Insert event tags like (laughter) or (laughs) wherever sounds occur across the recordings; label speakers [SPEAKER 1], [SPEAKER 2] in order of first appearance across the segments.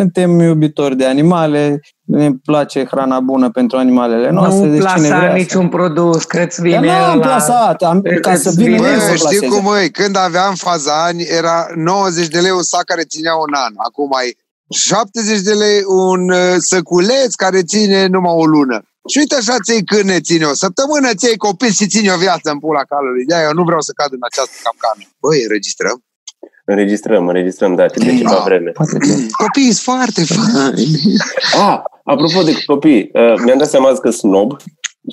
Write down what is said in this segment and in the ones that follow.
[SPEAKER 1] suntem iubitori de animale, ne place hrana bună pentru animalele noastre.
[SPEAKER 2] Nu
[SPEAKER 1] deci cine
[SPEAKER 2] plasa
[SPEAKER 1] vrea
[SPEAKER 2] niciun produs, că-ți vine
[SPEAKER 1] Dar nu am
[SPEAKER 2] ăla.
[SPEAKER 1] plasat, am, ca
[SPEAKER 2] Îți
[SPEAKER 1] să vină
[SPEAKER 2] vine-
[SPEAKER 1] el
[SPEAKER 3] Bă,
[SPEAKER 1] să
[SPEAKER 3] știi
[SPEAKER 1] plaseze.
[SPEAKER 3] cum, măi, când aveam fazani, era 90 de lei un sac care ținea un an. Acum ai 70 de lei un uh, săculeț care ține numai o lună. Și uite așa ți câine ține o săptămână, ți copil și ține o viață în pula calului. De-aia eu nu vreau să cad în această capcană. Băi, înregistrăm?
[SPEAKER 4] Înregistrăm, înregistrăm, da, de ceva
[SPEAKER 3] Ah.
[SPEAKER 4] vreme.
[SPEAKER 3] Copiii sunt foarte faini.
[SPEAKER 4] Ah, apropo de copii, uh, mi-am dat seama azi că snob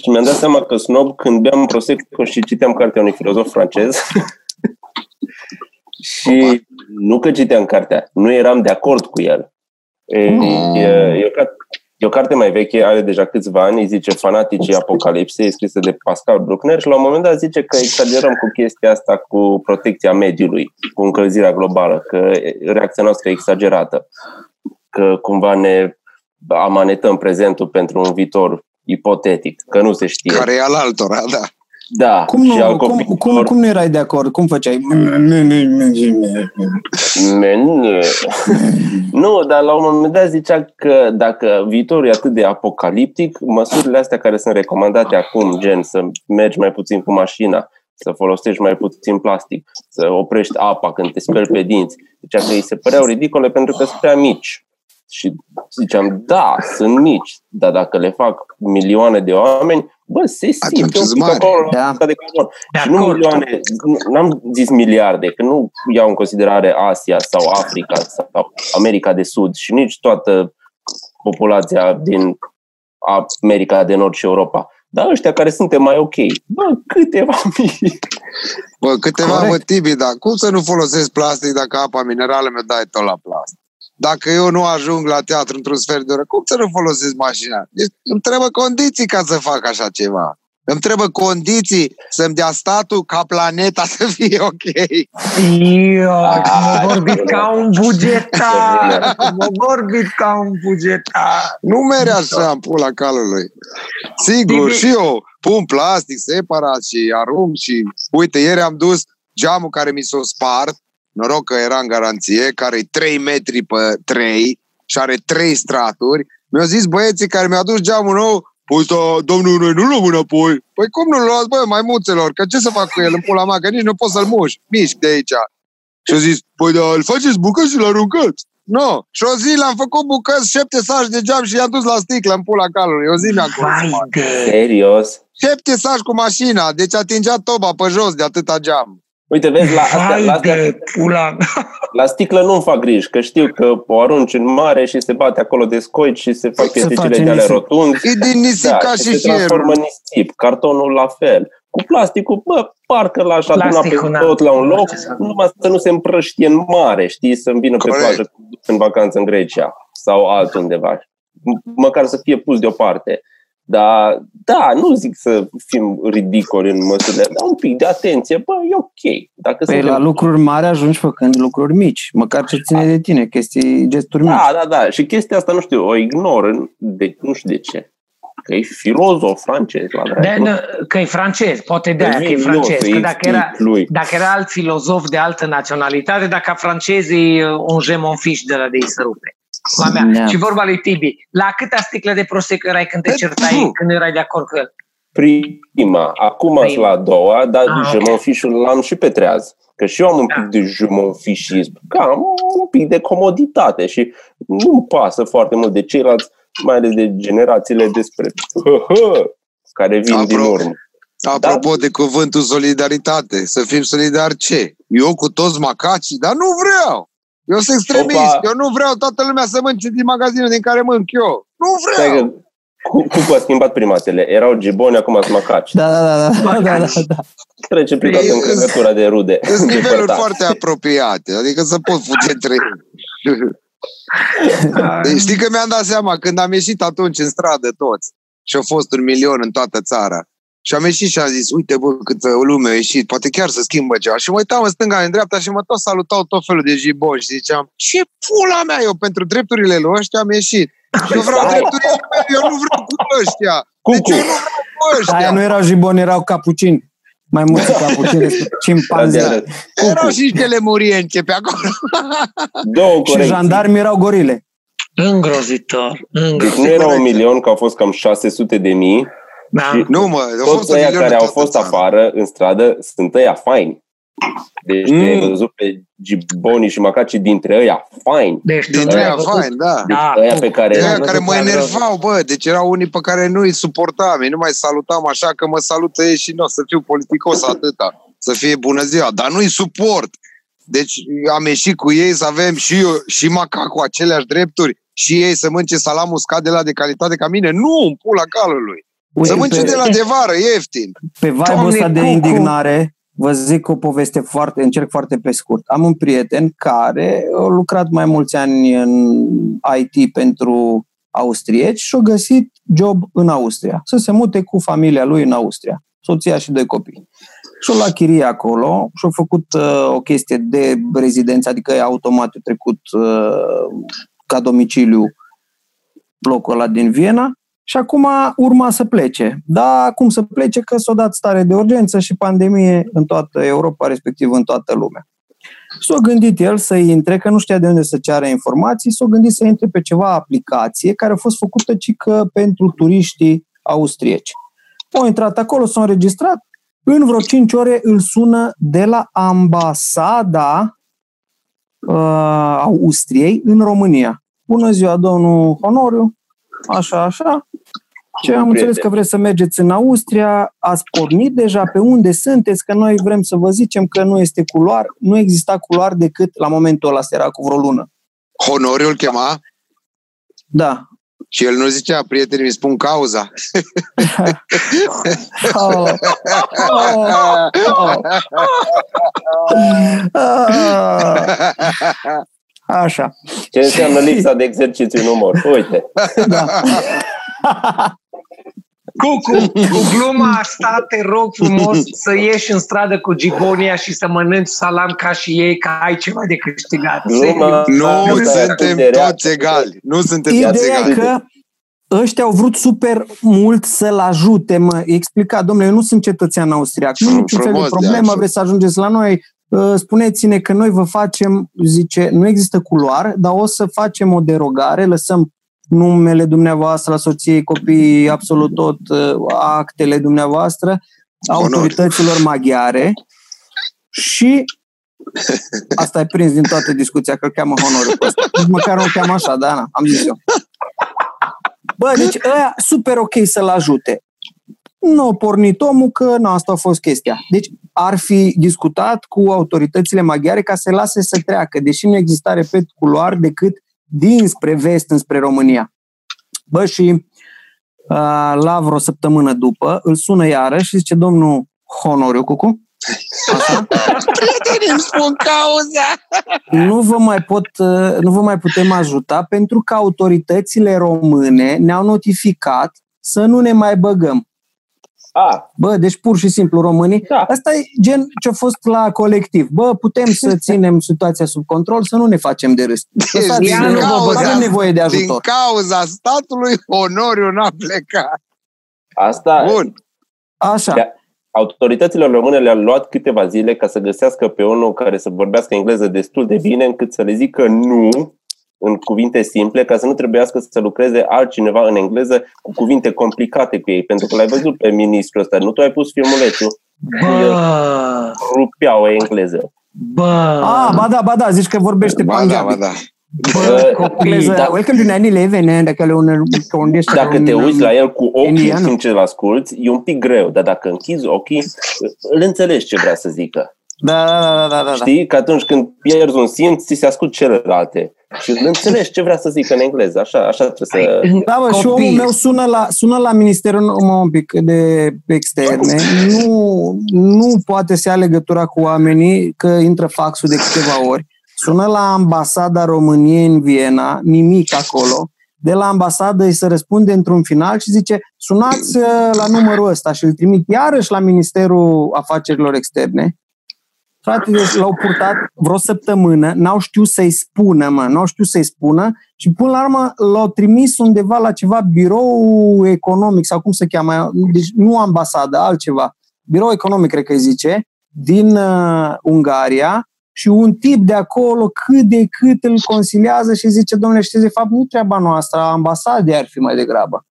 [SPEAKER 4] și mi-am dat seama că snob când beam prosecco și citeam cartea unui filozof francez (laughs) și nu că citeam cartea, nu eram de acord cu el. E, e, e, o, carte, e o carte mai veche, are deja câțiva ani, îi zice Fanaticii Apocalipsei, e scrisă de Pascal Bruckner și la un moment dat zice că exagerăm cu chestia asta cu protecția mediului, cu încălzirea globală, că reacția noastră e exagerată, că cumva ne amanetăm prezentul pentru un viitor ipotetic, că nu se știe.
[SPEAKER 3] Care e al altora, da.
[SPEAKER 4] Da,
[SPEAKER 1] Cum
[SPEAKER 4] și al
[SPEAKER 1] nu, cum, cum,
[SPEAKER 4] copiilor.
[SPEAKER 1] cum nu erai de acord? Cum făceai?
[SPEAKER 4] Men- (laughs) nu, dar la un moment dat zicea că dacă viitorul e atât de apocaliptic, măsurile astea care sunt recomandate acum, gen să mergi mai puțin cu mașina, să folosești mai puțin plastic, să oprești apa când te speli pe dinți, zicea că îi se păreau ridicole pentru că sunt prea mici. Și ziceam, da, sunt mici, dar dacă le fac milioane de oameni, bă, se
[SPEAKER 3] Atunci
[SPEAKER 4] simte un
[SPEAKER 3] sunt
[SPEAKER 4] pic
[SPEAKER 3] mari.
[SPEAKER 4] acolo
[SPEAKER 1] Da.
[SPEAKER 4] da. de carbon.
[SPEAKER 2] De
[SPEAKER 4] și nu
[SPEAKER 2] acord.
[SPEAKER 4] milioane, nu- n-am zis miliarde, că nu iau în considerare Asia sau Africa sau America de Sud și nici toată populația din America de Nord și Europa. Dar ăștia care suntem mai ok, bă, câteva (laughs) mii.
[SPEAKER 3] Bă, câteva
[SPEAKER 1] Corect.
[SPEAKER 3] mă tibi, dar cum să nu folosesc plastic dacă apa minerală mi dai tot la plastic? Dacă eu nu ajung la teatru într-un sfert de oră, cum să nu folosesc mașina? Deci îmi trebuie condiții ca să fac așa ceva. Îmi trebuie condiții să-mi dea statul ca planeta să fie ok.
[SPEAKER 2] Io,
[SPEAKER 4] Ah, (laughs)
[SPEAKER 2] cum vorbit
[SPEAKER 4] da.
[SPEAKER 2] ca un bugetar, cum vorbit ca un bugetar.
[SPEAKER 3] Nu mere așa în pula calului. Sigur,
[SPEAKER 2] Bine.
[SPEAKER 3] și eu pun plastic separat și arunc și... Uite, ieri am dus geamul care mi s-a spart, noroc că era în garanție, care e 3 metri pe 3 și are 3 straturi. Mi-au zis băieții care mi-au adus geamul nou, Păi, da, domnul, noi nu luăm înapoi. Păi cum nu luați, băi, maimuțelor? Că ce să fac cu el în pula mea? Că nici nu pot să-l mușc. Mișc de aici. Și au zis, păi da, îl faceți bucăți și-l aruncați. Nu. Și o zi l-am făcut bucăți, șapte saci de geam și i-am dus la sticlă în pula calului. O zi mi-a
[SPEAKER 2] Vai de...
[SPEAKER 4] Serios?
[SPEAKER 3] Șapte saci cu mașina, deci atingea toba pe jos de atâta geam.
[SPEAKER 4] Uite, vezi, la, astea,
[SPEAKER 2] Vai
[SPEAKER 4] la, astea,
[SPEAKER 2] de pula mea.
[SPEAKER 4] la sticlă nu-mi fac griji, că știu că o arunci în mare și se bate acolo de scoici și se fac
[SPEAKER 1] Se
[SPEAKER 4] pietecile
[SPEAKER 1] face
[SPEAKER 4] de ale
[SPEAKER 1] nisip.
[SPEAKER 4] rotunzi.
[SPEAKER 3] E din nisip
[SPEAKER 4] Da,
[SPEAKER 3] ca
[SPEAKER 4] și
[SPEAKER 3] și
[SPEAKER 4] se transformă
[SPEAKER 3] fierul.
[SPEAKER 4] în nisip. Cartonul la fel. Cu plasticul, bă, parcă l-aș aduna pe
[SPEAKER 2] Plasticul, na.
[SPEAKER 4] tot la un loc,
[SPEAKER 2] Ce să-
[SPEAKER 4] numai să nu se împrăștie în mare, știi, să-mi vină pe
[SPEAKER 3] Corect.
[SPEAKER 4] plajă în vacanță în Grecia sau altundeva. M- Măcar să fie pus deoparte. Dar, da, nu zic să fim ridicoli în măsurile, dar un pic de atenție, bă, e ok. Dacă
[SPEAKER 1] Păi
[SPEAKER 4] suntem
[SPEAKER 1] la lucruri mari ajungi făcând lucruri mici, măcar ce ține de tine, chestii, gesturi mici.
[SPEAKER 4] Da, da, da. Și chestia asta, nu știu, o ignor, de, nu știu de ce. Că e filozof francez la
[SPEAKER 2] De,
[SPEAKER 4] dracu.
[SPEAKER 2] nu, că e francez, poate de aia că e
[SPEAKER 4] Nu,
[SPEAKER 2] francez.
[SPEAKER 4] să-i
[SPEAKER 2] Că dacă era,
[SPEAKER 4] explic lui.
[SPEAKER 2] dacă era alt filozof de altă naționalitate, dacă francezii uh, un gemon fiș de la de îi se rupe. La mea.
[SPEAKER 1] Da.
[SPEAKER 2] Și vorba lui Tibi, la câtea sticle de prosecco erai când te certai, când nu erai de acord cu el?
[SPEAKER 4] Prima, acum
[SPEAKER 2] Prima.
[SPEAKER 4] sunt la a doua, dar
[SPEAKER 2] Ah,
[SPEAKER 4] ah,
[SPEAKER 2] ok.
[SPEAKER 4] jemonfișul l-am și pe treaz. Că și eu am un
[SPEAKER 2] Da.
[SPEAKER 4] pic de jemonfișism, că am un pic de comoditate și nu-mi pasă foarte mult de ceilalți, mai ales de generațiile despre (laughs) care vin din
[SPEAKER 3] Apro-
[SPEAKER 4] urmă.
[SPEAKER 3] Apropo de cuvântul solidaritate, să fim solidari ce? Eu cu toți macacii, dar nu vreau! Eu sunt extremist,
[SPEAKER 4] Opa.
[SPEAKER 3] eu nu vreau toată lumea să mănânce din magazinul din care mănânc eu. Nu
[SPEAKER 4] Stai
[SPEAKER 3] vreau!
[SPEAKER 4] că cu, cu a schimbat primatele. Erau giboni, acum sunt macaci.
[SPEAKER 1] Da, da, da, da, da, da, da, da.
[SPEAKER 4] Trece prin toată
[SPEAKER 3] E-
[SPEAKER 4] încărcătura de rude.
[SPEAKER 3] Sunt niveluri
[SPEAKER 4] Depărtate.
[SPEAKER 3] foarte apropiate, adică să pot fuge între ei. (laughs) Deci știi că mi-am dat seama când am ieșit atunci în stradă toți și au fost un milion în toată țara. Și am ieșit și am zis, uite bă, câtă lume a ieșit, poate chiar să schimbă ceva. Și mă uitam în stânga, în dreapta și mă tot salutau tot felul de jiboni și ziceam, ce pula mea eu pentru drepturile lor ăștia am ieșit. Și (laughs) eu vreau
[SPEAKER 4] Stai.
[SPEAKER 3] drepturile mele, eu nu vreau cu ăștia.
[SPEAKER 4] Cu,
[SPEAKER 3] Deci
[SPEAKER 4] cu.
[SPEAKER 3] eu nu vreau cu ăștia.
[SPEAKER 1] Aia nu erau jiboni, erau capucini. Mai mulți (laughs) capucini, cimpanzei.
[SPEAKER 4] Da,
[SPEAKER 3] Erau și niște lemurience pe acolo.
[SPEAKER 4] Două
[SPEAKER 1] Și
[SPEAKER 4] corecții.
[SPEAKER 1] jandarmi erau gorile.
[SPEAKER 2] Îngrozitor.
[SPEAKER 4] Deci
[SPEAKER 2] îngrozitor.
[SPEAKER 4] nu era un milion, că au fost cam 600 de mii.
[SPEAKER 2] Da.
[SPEAKER 4] Și
[SPEAKER 3] Nu, mă, au fost
[SPEAKER 4] Toți
[SPEAKER 3] un
[SPEAKER 4] ăia
[SPEAKER 3] milion
[SPEAKER 4] care
[SPEAKER 3] în
[SPEAKER 4] au
[SPEAKER 3] toată
[SPEAKER 4] fost
[SPEAKER 3] țara.
[SPEAKER 4] afară, în stradă, sunt ăia faini. Deci
[SPEAKER 1] Mm.
[SPEAKER 4] mm. ai văzut pe Giboni și Macaci dintre ăia faini.
[SPEAKER 2] Deci,
[SPEAKER 3] Deci
[SPEAKER 2] tu nu ai
[SPEAKER 3] aia
[SPEAKER 2] văzut-
[SPEAKER 3] fain, da.
[SPEAKER 2] Da,
[SPEAKER 4] Ăia
[SPEAKER 2] tu-
[SPEAKER 4] pe care-
[SPEAKER 3] De
[SPEAKER 2] tu ai
[SPEAKER 3] aia
[SPEAKER 2] văzut
[SPEAKER 3] care mă
[SPEAKER 2] la
[SPEAKER 3] enervau, bă, deci erau unii pe care nu îi suportam, ei nu mai salutam așa că mă salută ei și nu o să fiu politicos atâta, să fie bună ziua, dar nu-i suport. Deci am ieșit cu ei să avem și eu, și macacul aceleași drepturi și ei să mănânce salam uscat de la de calitate ca mine. Nu, în pula calului.
[SPEAKER 1] Uite,
[SPEAKER 3] Să mănânce
[SPEAKER 1] pe,
[SPEAKER 3] de la de vară, ieftin.
[SPEAKER 1] pe vibe-ul
[SPEAKER 2] Doamne,
[SPEAKER 1] ăsta de
[SPEAKER 2] Cucu!
[SPEAKER 1] indignare, vă zic o poveste foarte, încerc foarte pe scurt. Am un prieten care a lucrat mai mulți ani în IT pentru austrieci și a găsit job în Austria. Să se mute cu familia lui în Austria. Soția și doi copii. Și-o luat chirie acolo și-a făcut uh, o chestie de rezidență, adică e automat a trecut uh, ca domiciliu locul ăla din Viena și acum urma să plece. Da, cum să plece? Că s-a dat stare de urgență și pandemie în toată Europa, respectiv în toată lumea. S-a gândit el să intre, că nu știa de unde să ceară informații, s-a gândit să intre pe ceva aplicație care a fost făcută cică pentru turiștii austrieci. Au intrat acolo, s-au înregistrat, în vreo 5 ore îl sună de la ambasada uh, Austriei în România. Bună ziua, domnul Honoriu, așa, așa. Ce am înțeles că vreți să mergeți în Austria, ați pornit deja pe unde sunteți, că noi vrem să vă zicem că nu este culoar, nu exista culoar decât la momentul ăla, asta era cu vreo lună.
[SPEAKER 3] Honoriu îl chema
[SPEAKER 1] Da.
[SPEAKER 3] și el nu zicea, prietenii mi spun cauza. (laughs)
[SPEAKER 1] Oh. Oh. Oh. Ah. Așa.
[SPEAKER 4] Ce înseamnă lipsa de exercițiu în umor? Uite.
[SPEAKER 1] Da. (laughs)
[SPEAKER 2] Cu, cu, cu gluma asta, te rog frumos să ieși în stradă cu Gibonia și să mănânci salam ca și ei, că ai ceva de câștigat.
[SPEAKER 4] Gluma-
[SPEAKER 2] Serios.
[SPEAKER 3] Nu
[SPEAKER 4] Da, da,
[SPEAKER 3] suntem
[SPEAKER 4] de rea.
[SPEAKER 3] toți egali. Nu suntem toți
[SPEAKER 1] Ideea e
[SPEAKER 3] egali.
[SPEAKER 1] că ăștia au vrut super mult să-l ajute, mă. Explica, domnule, eu nu sunt cetățean austriac, nu
[SPEAKER 3] Frum-
[SPEAKER 1] niciun fel de
[SPEAKER 3] frumos de
[SPEAKER 1] problemă,
[SPEAKER 3] așa.
[SPEAKER 1] vreți să ajungeți la noi, uh, spuneți-ne că noi vă facem, zice, nu există culoare, dar o să facem o derogare, lăsăm numele dumneavoastră, la soției, copiii, absolut tot, uh, actele dumneavoastră, autorităților maghiare și (laughs) asta e prins din toată discuția, că îl cheamă honorul ăsta. Nici măcar nu îl cheamă așa, da, na, am zis eu. Bă, deci ăia super ok să-l ajute. Nu a pornit omul că nu, asta a fost chestia. Deci ar fi discutat cu autoritățile maghiare ca să lase să treacă, deși nu exista, repet, culoar decât dinspre vest înspre România. Bă, și uh, la vreo săptămână după îl sună iară și zice domnul Honoriu Cucu, așa,
[SPEAKER 3] Prietenii îmi spun cauza.
[SPEAKER 1] nu vă mai pot, uh, nu vă mai putem ajuta pentru că autoritățile române ne-au notificat să nu ne mai băgăm.
[SPEAKER 4] A,
[SPEAKER 1] Bă, deci pur și simplu românii.
[SPEAKER 4] Da.
[SPEAKER 1] Asta e gen ce a fost la colectiv. Bă, putem să ținem situația sub control, să nu ne facem de râs. Lăsați,
[SPEAKER 3] din
[SPEAKER 1] nu vă
[SPEAKER 3] cauza-
[SPEAKER 1] avem nevoie de
[SPEAKER 3] Din
[SPEAKER 1] ajutor.
[SPEAKER 3] cauza statului, onoriu n-a plecat.
[SPEAKER 4] asta...
[SPEAKER 3] Bun.
[SPEAKER 1] Așa.
[SPEAKER 4] Da. Autoritățile române le-au luat câteva zile ca să găsească pe unul care să vorbească engleză destul de bine încât să le zică nu în cuvinte simple, ca să nu trebuiască să lucreze altcineva în engleză cu cuvinte complicate cu ei. Pentru că l-ai văzut pe ministrul ăsta, nu tu ai pus filmulețul,
[SPEAKER 2] Bă,
[SPEAKER 4] rupeau o engleză.
[SPEAKER 2] bă,
[SPEAKER 1] Ah, ba da, ba da, zici că vorbește
[SPEAKER 3] Ba da,
[SPEAKER 1] punjabi.
[SPEAKER 3] ba da.
[SPEAKER 2] bă,
[SPEAKER 4] Bă,
[SPEAKER 2] copii.
[SPEAKER 4] da.
[SPEAKER 1] Welcome to 9-11, dacă le unde, că unde ești
[SPEAKER 4] Dacă te uiți la el cu ochii
[SPEAKER 1] Indian.
[SPEAKER 4] în timp ce îl asculți, e un pic greu, dar dacă închizi ochii, îl înțelegi ce vrea să zică.
[SPEAKER 1] Da, da, da, da, da.
[SPEAKER 4] Știi? Că atunci când pierzi un simț, ți se ascult celelalte. Și îl înțelegi ce vrea să zică în engleză. Așa, așa trebuie să...
[SPEAKER 1] Da, bă, și
[SPEAKER 2] Copii.
[SPEAKER 1] omul meu sună la, sună la Ministerul mă, un pic de externe. Nu, nu poate să ia legătura cu oamenii, că intră faxul de câteva ori. Sună la ambasada României în Viena, nimic acolo. De la ambasadă îi se răspunde într-un final și zice sunați uh, la numărul ăsta și îl trimit iarăși la Ministerul Afacerilor Externe. Frate, deci l-au purtat vreo săptămână, n-au știut să-i spună, mă, n-au știut să-i spună și până la urmă l-au trimis undeva la ceva birou economic sau cum se cheamă, deci nu ambasadă, altceva. Birou economic, cred că îi zice, din uh, Ungaria și un tip de acolo cât de cât îl consiliază și zice, domnule, știți, de fapt nu treaba noastră, ambasadei ar fi mai degrabă.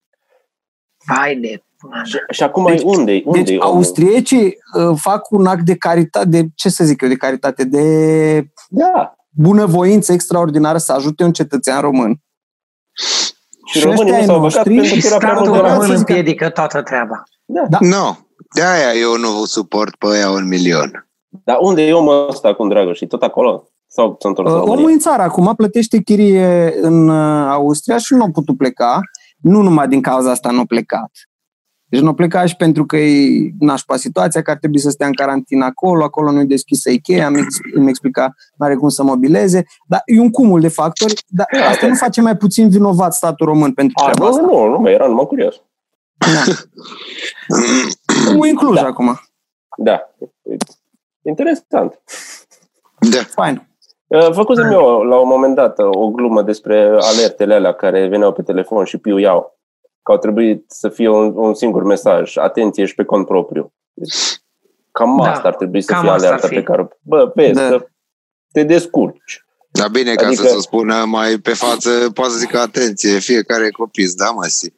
[SPEAKER 2] Vai de
[SPEAKER 4] Și, și acum deci, unde unde
[SPEAKER 1] Deci austriecii uh, fac un act de caritate, de ce să zic eu, de caritate, de
[SPEAKER 4] Da.
[SPEAKER 1] bunăvoință extraordinară să ajute un cetățean român.
[SPEAKER 4] Și
[SPEAKER 1] Și
[SPEAKER 4] românii
[SPEAKER 1] ăștia
[SPEAKER 4] nu
[SPEAKER 1] ai
[SPEAKER 4] s-au băgat
[SPEAKER 1] noștri
[SPEAKER 4] pentru că
[SPEAKER 2] Și
[SPEAKER 4] era prea
[SPEAKER 2] statul
[SPEAKER 4] mult de
[SPEAKER 1] Adevărat,
[SPEAKER 2] român
[SPEAKER 1] să zic că-
[SPEAKER 2] împiedică toată treaba.
[SPEAKER 1] Da.
[SPEAKER 3] Nu. De-aia eu nu suport pe ea un milion.
[SPEAKER 4] Dar unde e omul ăsta acum, dragă? Și tot acolo? Sau s-a întors
[SPEAKER 1] Uh,
[SPEAKER 4] în
[SPEAKER 1] Omul
[SPEAKER 4] România?
[SPEAKER 1] în țară acum plătește chirie în uh, Austria și nu a putut pleca. Nu numai din cauza asta nu a plecat. Deci nu a plecat și pentru că e nașpa situația, că ar trebui să stea în carantină acolo, acolo nu-i deschisă Ikea, îmi, ex- îmi explica, nu are cum să mobileze. Dar e un cumul de factori, dar asta nu face mai puțin vinovat statul român pentru
[SPEAKER 4] A,
[SPEAKER 1] treaba
[SPEAKER 4] nu,
[SPEAKER 1] asta.
[SPEAKER 4] nu, nu, mai era numai curios.
[SPEAKER 1] Omul în Cluj
[SPEAKER 4] Da.
[SPEAKER 1] acum.
[SPEAKER 4] Da. Interesant.
[SPEAKER 3] Da.
[SPEAKER 1] Fain.
[SPEAKER 4] Uh, Făcusem eu la un moment dat uh, o glumă despre alertele alea care veneau pe telefon și piuiau. Că au trebuit să fie un, un singur mesaj. Atenție și pe cont propriu. Deci, cam
[SPEAKER 2] Da,
[SPEAKER 4] asta ar trebui să
[SPEAKER 2] cam
[SPEAKER 4] fie
[SPEAKER 2] asta ar
[SPEAKER 4] alerta
[SPEAKER 2] fi.
[SPEAKER 4] pe care... Bă, vezi,
[SPEAKER 1] Da.
[SPEAKER 4] că te descurci.
[SPEAKER 3] Dar bine, ca
[SPEAKER 4] Adică-
[SPEAKER 3] să se spună mai pe față, poate să zică atenție, fiecare copil, da, mă, si.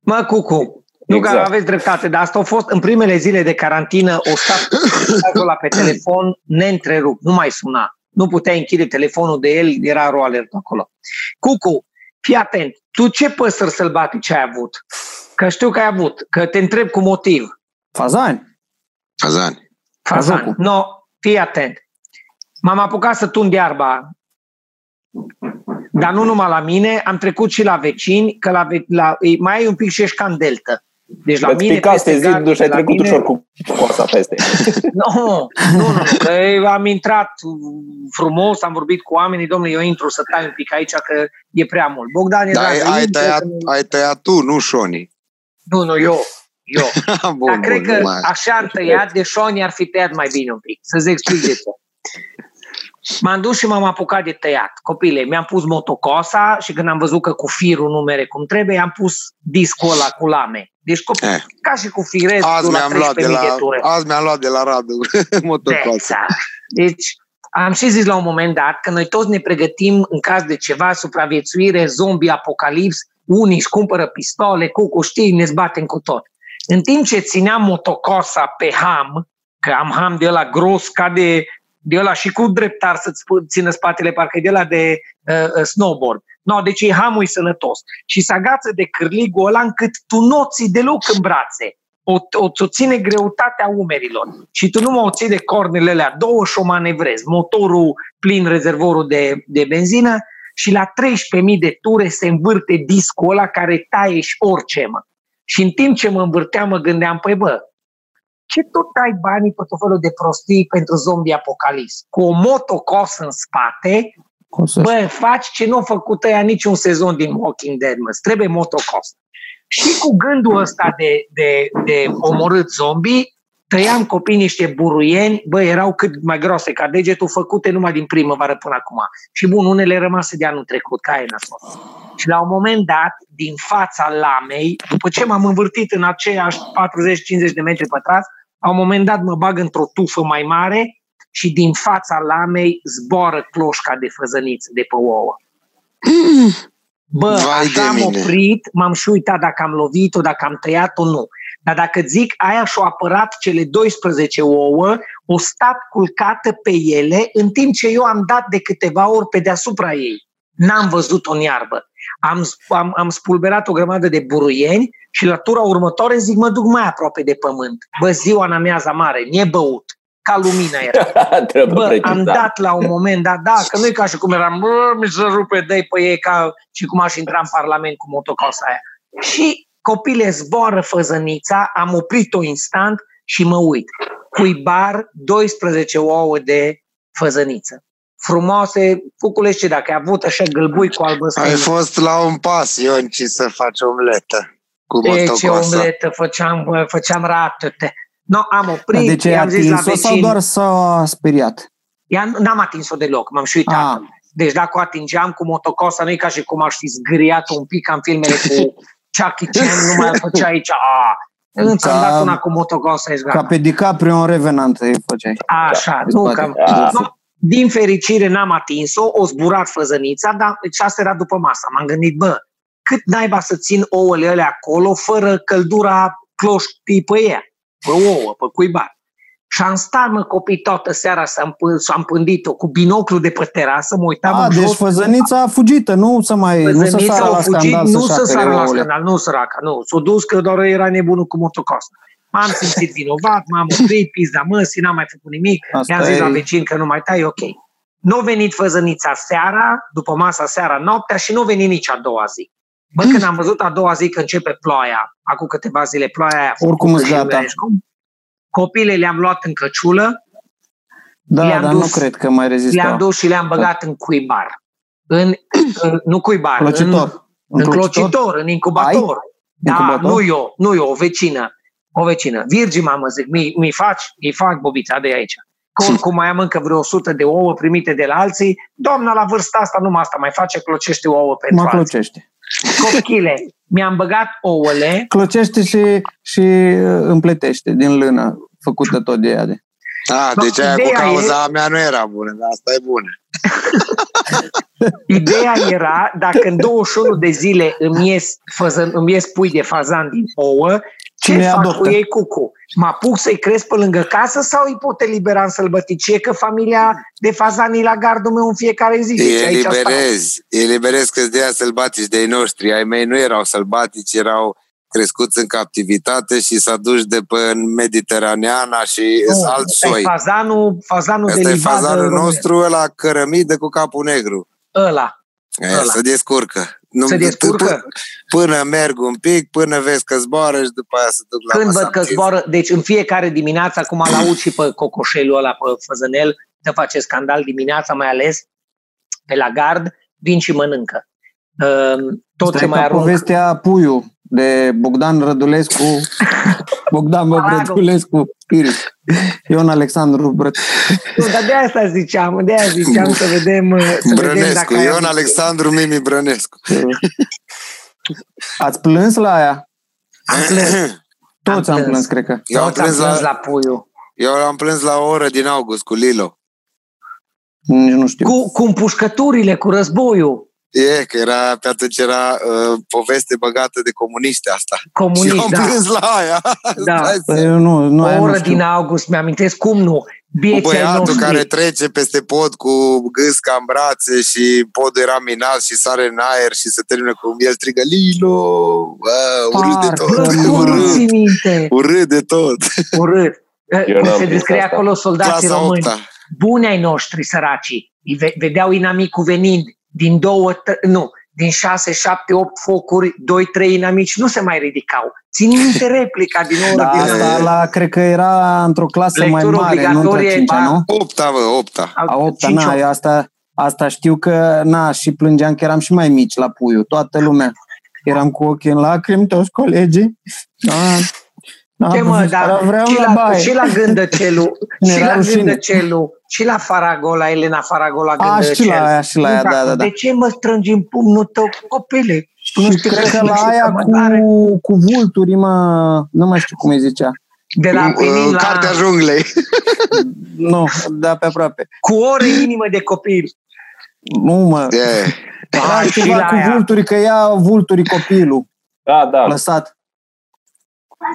[SPEAKER 2] Mă, Cucu, nu
[SPEAKER 4] Exact.
[SPEAKER 2] că aveți dreptate, dar asta a fost în primele zile de carantină, o stat mesajul ăla pe telefon neîntrerupt, nu mai suna. Nu puteai închide telefonul de el, era ro alert acolo. Cucu, fii atent, tu ce păsări sălbatice ai avut? Că știu că ai avut, că te întreb cu motiv.
[SPEAKER 1] Fazani.
[SPEAKER 3] Fazani.
[SPEAKER 2] Fazan.
[SPEAKER 1] Cazocul.
[SPEAKER 2] No, fii atent. M-am apucat să tund iarba, dar nu numai la mine, am trecut și la vecini, că la, ve- la e- mai ai un pic și ești ca în delta. Deci la
[SPEAKER 4] Îți
[SPEAKER 2] mine
[SPEAKER 4] picaste
[SPEAKER 2] peste gard,
[SPEAKER 4] zidul și ai
[SPEAKER 2] la
[SPEAKER 4] trecut
[SPEAKER 2] mine-
[SPEAKER 4] ușor cu coasa peste.
[SPEAKER 2] Nu, (laughs) nu, nu, nu, că am intrat frumos, am vorbit cu oamenii, domnule, eu intru să tai un pic aici, că e prea mult. Bogdan
[SPEAKER 3] Dar
[SPEAKER 2] era...
[SPEAKER 3] ai, ai, tăiat, ai tăiat tu, nu Șoni.
[SPEAKER 2] Nu, nu, eu, eu. (laughs)
[SPEAKER 3] bun,
[SPEAKER 2] Dar cred
[SPEAKER 3] bun,
[SPEAKER 2] că
[SPEAKER 3] nu mai...
[SPEAKER 2] așa am tăiat, de Șoni ar fi tăiat mai bine un pic. Să-ți explic de ce. M-am dus și m-am apucat de tăiat. Copile, mi-am pus motocosa și când am văzut că cu firul nu mere cum trebuie, am pus discul ăla cu lame. Deci copii,
[SPEAKER 3] Eh.
[SPEAKER 2] ca și cu firezul
[SPEAKER 3] Azi
[SPEAKER 2] la
[SPEAKER 3] mi-am luat de
[SPEAKER 2] 13.000
[SPEAKER 3] la,
[SPEAKER 2] de ture.
[SPEAKER 3] azi mi-am luat de la Radu (laughs) motocross.
[SPEAKER 2] Exact. Deci, am și zis la un moment dat că noi toți ne pregătim în caz de ceva, supraviețuire, zombie, apocalips, unii își cumpără pistole, cu știi, ne zbatem cu tot. În timp ce țineam motocosa pe ham, că am ham de ăla gros ca de, de ăla și cu dreptar să-ți pu- țină spatele, parcă e de ăla de uh, uh, snowboard. No, deci e hamul e sănătos. Și se agață de cârligul ăla încât tu nu o ții deloc în brațe o, o, o ține greutatea umerilor și tu nu mă o ții de cornele alea, două și o manevrezi, motorul plin, rezervorul de, de benzină și la 13.000 de ture se învârte discul ăla care taie și orice, mă. Și în timp ce mă învârteam, mă gândeam, păi bă, ce tot ai banii pe tot felul de prostii pentru zombie apocalips? Cu o motocos în spate,
[SPEAKER 1] Cum să
[SPEAKER 2] Bă, faci ce nu a făcut ăia niciun sezon din Walking Dead, mă. Îți Trebuie motocross. Și cu gândul ăsta de, de, de omorât zombie, tăiam copii niște buruieni, bă, erau cât mai groase ca degetul, făcute numai din primăvară până acum. Și bun, unele rămase de anul trecut, ca aia nasol. Și la un moment dat, din fața lamei, după ce m-am învârtit în aceiași 40-50 de metri pătrați, la un moment dat mă bag într-o tufă mai mare și din fața lamei zboară cloșca de făzăniță de pe ouă. Bă,
[SPEAKER 3] Vai
[SPEAKER 2] așa
[SPEAKER 3] de
[SPEAKER 2] am
[SPEAKER 3] mine.
[SPEAKER 2] oprit, m-am și uitat dacă am lovit-o, dacă am tăiat-o, nu. Dar dacă zic, aia și-a apărat cele 12 ouă, o stat culcată pe ele, în timp ce eu am dat de câteva ori pe deasupra ei. N-am văzut-o în iarbă. Am, am, am spulberat o grămadă de buruieni și la tura următoare zic, mă duc mai aproape de pământ. Bă, ziua în amiaza mare, nie băut, ca lumina era. (laughs)
[SPEAKER 4] Trebuie
[SPEAKER 2] Bă,
[SPEAKER 4] precizat.
[SPEAKER 2] am dat la un moment dat, da, că nu e ca și cum eram, bă, mi se rupe, dă pe ei ca și cum aș intra în parlament cu motocosa aia. Și copile zboară făzănița, am oprit-o instant și mă uit. Cuibar, 12 ouă de făzăniță. Frumoase, Cuculește, dacă ai avut așa gălbui cu albă
[SPEAKER 3] Ai
[SPEAKER 2] străină.
[SPEAKER 3] fost la un pas, Ionci, să faci omletă cu
[SPEAKER 2] E, ce
[SPEAKER 3] motocoasa.
[SPEAKER 2] omletă făceam, bă, făceam ratute. No, am oprit,
[SPEAKER 1] Deci ai
[SPEAKER 2] i-am zis la
[SPEAKER 1] atins-o sau
[SPEAKER 2] vecini.
[SPEAKER 1] doar s-a speriat?
[SPEAKER 2] Ea n-am atins-o deloc, m-am și uitat.
[SPEAKER 1] Ah.
[SPEAKER 2] Deci dacă o atingeam cu motocosa, nu e ca și cum aș fi zgâriat un pic ca în filmele cu (laughs) Chucky Chan, nu mai făcea aici. A, îți am
[SPEAKER 1] Ca-
[SPEAKER 2] dat una cu motocosa, ești
[SPEAKER 1] Ca
[SPEAKER 2] gata.
[SPEAKER 1] pe DiCaprio în Revenant îi făceai.
[SPEAKER 2] Așa,
[SPEAKER 1] Da,
[SPEAKER 2] nu,
[SPEAKER 1] spate.
[SPEAKER 2] cam...
[SPEAKER 4] Da.
[SPEAKER 2] Nu, Din fericire n-am atins-o, o zburat făzănița, dar deci asta era după masă. M-am gândit, bă, cât naiba să țin ouăle alea acolo fără căldura cloștii pe ea, pe ouă, pe cuibar. Și am stat, mă, copii, toată seara să am, pân- să am pândit-o cu binoclu de pe terasă, mă uitam
[SPEAKER 1] A,
[SPEAKER 2] în
[SPEAKER 1] deci
[SPEAKER 2] jos.
[SPEAKER 1] făzănița a fugit, nu să mai nu să
[SPEAKER 2] Zănița
[SPEAKER 1] sară
[SPEAKER 2] au
[SPEAKER 1] la
[SPEAKER 2] fugit,
[SPEAKER 1] scandal
[SPEAKER 2] nu
[SPEAKER 1] să
[SPEAKER 2] să sară la
[SPEAKER 1] ouăle.
[SPEAKER 2] scandal, nu săraca, nu. S-a dus că doar era nebunul cu motocross. M-am simțit vinovat, m-am oprit, pizda măsii, n-am mai făcut nimic.
[SPEAKER 1] Asta
[SPEAKER 2] I-am zis
[SPEAKER 1] e-
[SPEAKER 2] la vecin că nu mai tai, ok. Nu a venit făzănița seara, după masa seara, noaptea și nu a venit nici a doua zi. Bă, când am văzut a doua zi că începe ploaia, acum câteva zile ploaia aia, a făcut
[SPEAKER 1] Oricum îți
[SPEAKER 2] și
[SPEAKER 1] gata.
[SPEAKER 2] mergi, cum? Copile le-am luat în căciulă,
[SPEAKER 1] Da,
[SPEAKER 2] Le-am
[SPEAKER 1] dar
[SPEAKER 2] dus-
[SPEAKER 1] nu cred că mai rezistau.
[SPEAKER 2] le-am dus și le-am băgat în cuibar. În, (clears throat) în nu cuibar, în,
[SPEAKER 1] Clocitor.
[SPEAKER 2] în clocitor, în incubator. Da,
[SPEAKER 1] Incubator?
[SPEAKER 2] nu eu, nu eu, o vecină. O vecină. Virgi, mamă, zic, mi, mi faci, îi fac bobița de aici. Că oricum mai am încă vreo 100 de ouă primite de la alții, doamna la vârsta asta numai asta mai face, clocește ouă pentru
[SPEAKER 1] Mă
[SPEAKER 2] alții.
[SPEAKER 1] clocește.
[SPEAKER 2] Copchile, mi-am băgat ouăle,
[SPEAKER 1] Clocește și, și uh, împletește din lână, făcută tot de ea. De.
[SPEAKER 3] A,
[SPEAKER 2] Bă,
[SPEAKER 3] deci aia cu
[SPEAKER 2] ideea
[SPEAKER 3] cauza a mea nu era bună, dar asta e bună.
[SPEAKER 2] Ideea era, dacă în 21 de zile îmi ies, făzăn, îmi ies pui de fazan din ouă, ce
[SPEAKER 1] Cine
[SPEAKER 2] fac
[SPEAKER 1] adoptă?
[SPEAKER 2] cu ei cucu? Mă apuc să-i cresc pe lângă casă sau îi pot elibera în sălbăticie că familia de fazani e la gardul meu în fiecare zi? Deci aici stau.
[SPEAKER 3] Eliberezi, eliberezi că de sălbatici de-ai noștri. Ai mei nu erau sălbatici, erau crescuți în captivitate și s-a dus de pe în Mediteraneana și
[SPEAKER 2] Nu,
[SPEAKER 3] sunt alt
[SPEAKER 2] ăsta e
[SPEAKER 3] soi.
[SPEAKER 2] fazanul, fazanul
[SPEAKER 3] Asta
[SPEAKER 2] de
[SPEAKER 3] e
[SPEAKER 2] livadă
[SPEAKER 3] fazanul
[SPEAKER 2] românesc.
[SPEAKER 3] nostru, ăla cărămidă cu capul negru.
[SPEAKER 2] Ăla.
[SPEAKER 3] E,
[SPEAKER 2] Ăla.
[SPEAKER 3] se descurcă. Nu,
[SPEAKER 2] Se descurcă?
[SPEAKER 3] Până, până merg un pic, până vezi că zboară și după aia se duc la
[SPEAKER 2] Când
[SPEAKER 3] masa
[SPEAKER 2] văd că
[SPEAKER 3] întinsă.
[SPEAKER 2] zboară, deci în fiecare dimineață, acum l aud și pe cocoșelul ăla, pe făzănel, să face scandal dimineața, mai ales pe la gard, vin și mănâncă. Um, Tot
[SPEAKER 1] Asta
[SPEAKER 2] ce
[SPEAKER 1] e
[SPEAKER 2] mai
[SPEAKER 1] ca
[SPEAKER 2] arunc.
[SPEAKER 1] povestea Puiu de Bogdan Rădulescu, (laughs) Bogdan Bob
[SPEAKER 2] Paragon.
[SPEAKER 1] Rădulescu, Spirit. Ion Alexandru Brăt.
[SPEAKER 2] Nu, dar de asta ziceam, de aia ziceam să vedem, uh, să vedem
[SPEAKER 3] Brănescu,
[SPEAKER 2] dacă ai
[SPEAKER 3] Ion
[SPEAKER 2] auzit.
[SPEAKER 3] Alexandru Mimi Brănescu.
[SPEAKER 1] Ați plâns la aia?
[SPEAKER 2] Am plâns. (clears throat)
[SPEAKER 1] Toți
[SPEAKER 2] Am
[SPEAKER 1] am
[SPEAKER 2] plâns.
[SPEAKER 1] plâns, cred că.
[SPEAKER 3] Eu am
[SPEAKER 2] Toți am
[SPEAKER 3] plâns
[SPEAKER 2] plâns
[SPEAKER 3] la,
[SPEAKER 2] la puiul.
[SPEAKER 3] eu am plâns la o oră din august cu Lilo.
[SPEAKER 1] Nici nu știu.
[SPEAKER 2] Cu, cu împușcăturile, cu războiul
[SPEAKER 3] E, că era, pe atunci era uh, poveste băgată de comuniști asta. și eu
[SPEAKER 2] comunist,
[SPEAKER 3] am
[SPEAKER 2] da.
[SPEAKER 3] plâns la aia. (laughs)
[SPEAKER 2] Da.
[SPEAKER 3] Stai
[SPEAKER 1] Păi
[SPEAKER 3] să-
[SPEAKER 1] eu nu, nu, aia
[SPEAKER 2] O
[SPEAKER 1] nu
[SPEAKER 2] oră
[SPEAKER 1] știu.
[SPEAKER 2] din august, mi-amintesc cum nu.
[SPEAKER 3] Cu
[SPEAKER 2] Bieții ai
[SPEAKER 3] băiatul
[SPEAKER 2] noștri.
[SPEAKER 3] care trece peste pod cu gâsca în brațe și podul era minat și sare în aer și se termină cu el strigă Lilo! Bă, urât de
[SPEAKER 1] Parcă
[SPEAKER 3] tot.
[SPEAKER 1] nu.
[SPEAKER 2] Nu
[SPEAKER 3] Urât,
[SPEAKER 2] ții minte.
[SPEAKER 3] urât de tot.
[SPEAKER 2] Urât. (laughs)
[SPEAKER 4] Eu
[SPEAKER 2] Cum
[SPEAKER 4] n-am
[SPEAKER 2] se
[SPEAKER 4] prins
[SPEAKER 2] descrie
[SPEAKER 4] asta.
[SPEAKER 2] acolo soldații
[SPEAKER 3] Clasa
[SPEAKER 2] români.
[SPEAKER 3] 8
[SPEAKER 2] Buni ai noștri săracii. Îi ve- vedeau inamicul venind din două, t- nu, din șase, șapte, opt focuri, doi, trei inamici, nu se mai ridicau. Țin minte (laughs) replica din oră
[SPEAKER 1] Da,
[SPEAKER 2] din
[SPEAKER 1] asta
[SPEAKER 2] an.
[SPEAKER 1] la, cred că era într-o clasă mai
[SPEAKER 2] Lectură
[SPEAKER 1] mare, nu între
[SPEAKER 2] obligatorie,
[SPEAKER 1] cincea,
[SPEAKER 2] ba-
[SPEAKER 1] nu?
[SPEAKER 3] Opta, bă, opta.
[SPEAKER 1] A opta,
[SPEAKER 2] Cinci
[SPEAKER 1] na,
[SPEAKER 2] opt.
[SPEAKER 1] eu asta, asta știu că, na, și plângeam că eram și mai mici la puiul, toată lumea. Eram cu ochii în lacrimi, toți colegii. Da, da,
[SPEAKER 2] Ce mă, dar
[SPEAKER 1] vreau
[SPEAKER 2] și
[SPEAKER 1] la
[SPEAKER 2] la,
[SPEAKER 1] baie.
[SPEAKER 2] și la Gândăcelu, (laughs)
[SPEAKER 1] Ne
[SPEAKER 2] și
[SPEAKER 1] era
[SPEAKER 2] la
[SPEAKER 1] rușine.
[SPEAKER 2] Gândăcelu, și la Faragola, Elena Faragola
[SPEAKER 1] A,
[SPEAKER 2] Gândăcel.
[SPEAKER 1] și la aia, și la aia, da, da, da.
[SPEAKER 2] De ce mă strângi în pumnul tău, copile? Nu
[SPEAKER 1] Și
[SPEAKER 2] știu
[SPEAKER 1] cred că
[SPEAKER 2] nu
[SPEAKER 1] la
[SPEAKER 2] știu
[SPEAKER 1] aia
[SPEAKER 2] că mă tare.
[SPEAKER 1] cu, cu vulturi, mă, nu mai știu cum îi zicea.
[SPEAKER 2] De la Penin
[SPEAKER 3] Uh,
[SPEAKER 2] la...
[SPEAKER 3] Cartea junglei. (laughs)
[SPEAKER 1] Nu, da, pe aproape.
[SPEAKER 2] Cu ore inimă de copil.
[SPEAKER 1] Nu, mă.
[SPEAKER 3] E.
[SPEAKER 1] Era
[SPEAKER 2] Ah, și
[SPEAKER 1] ceva
[SPEAKER 2] la
[SPEAKER 1] cu
[SPEAKER 2] aia.
[SPEAKER 1] vulturi, că ia vulturii copilul
[SPEAKER 4] Da, da.
[SPEAKER 1] lăsat.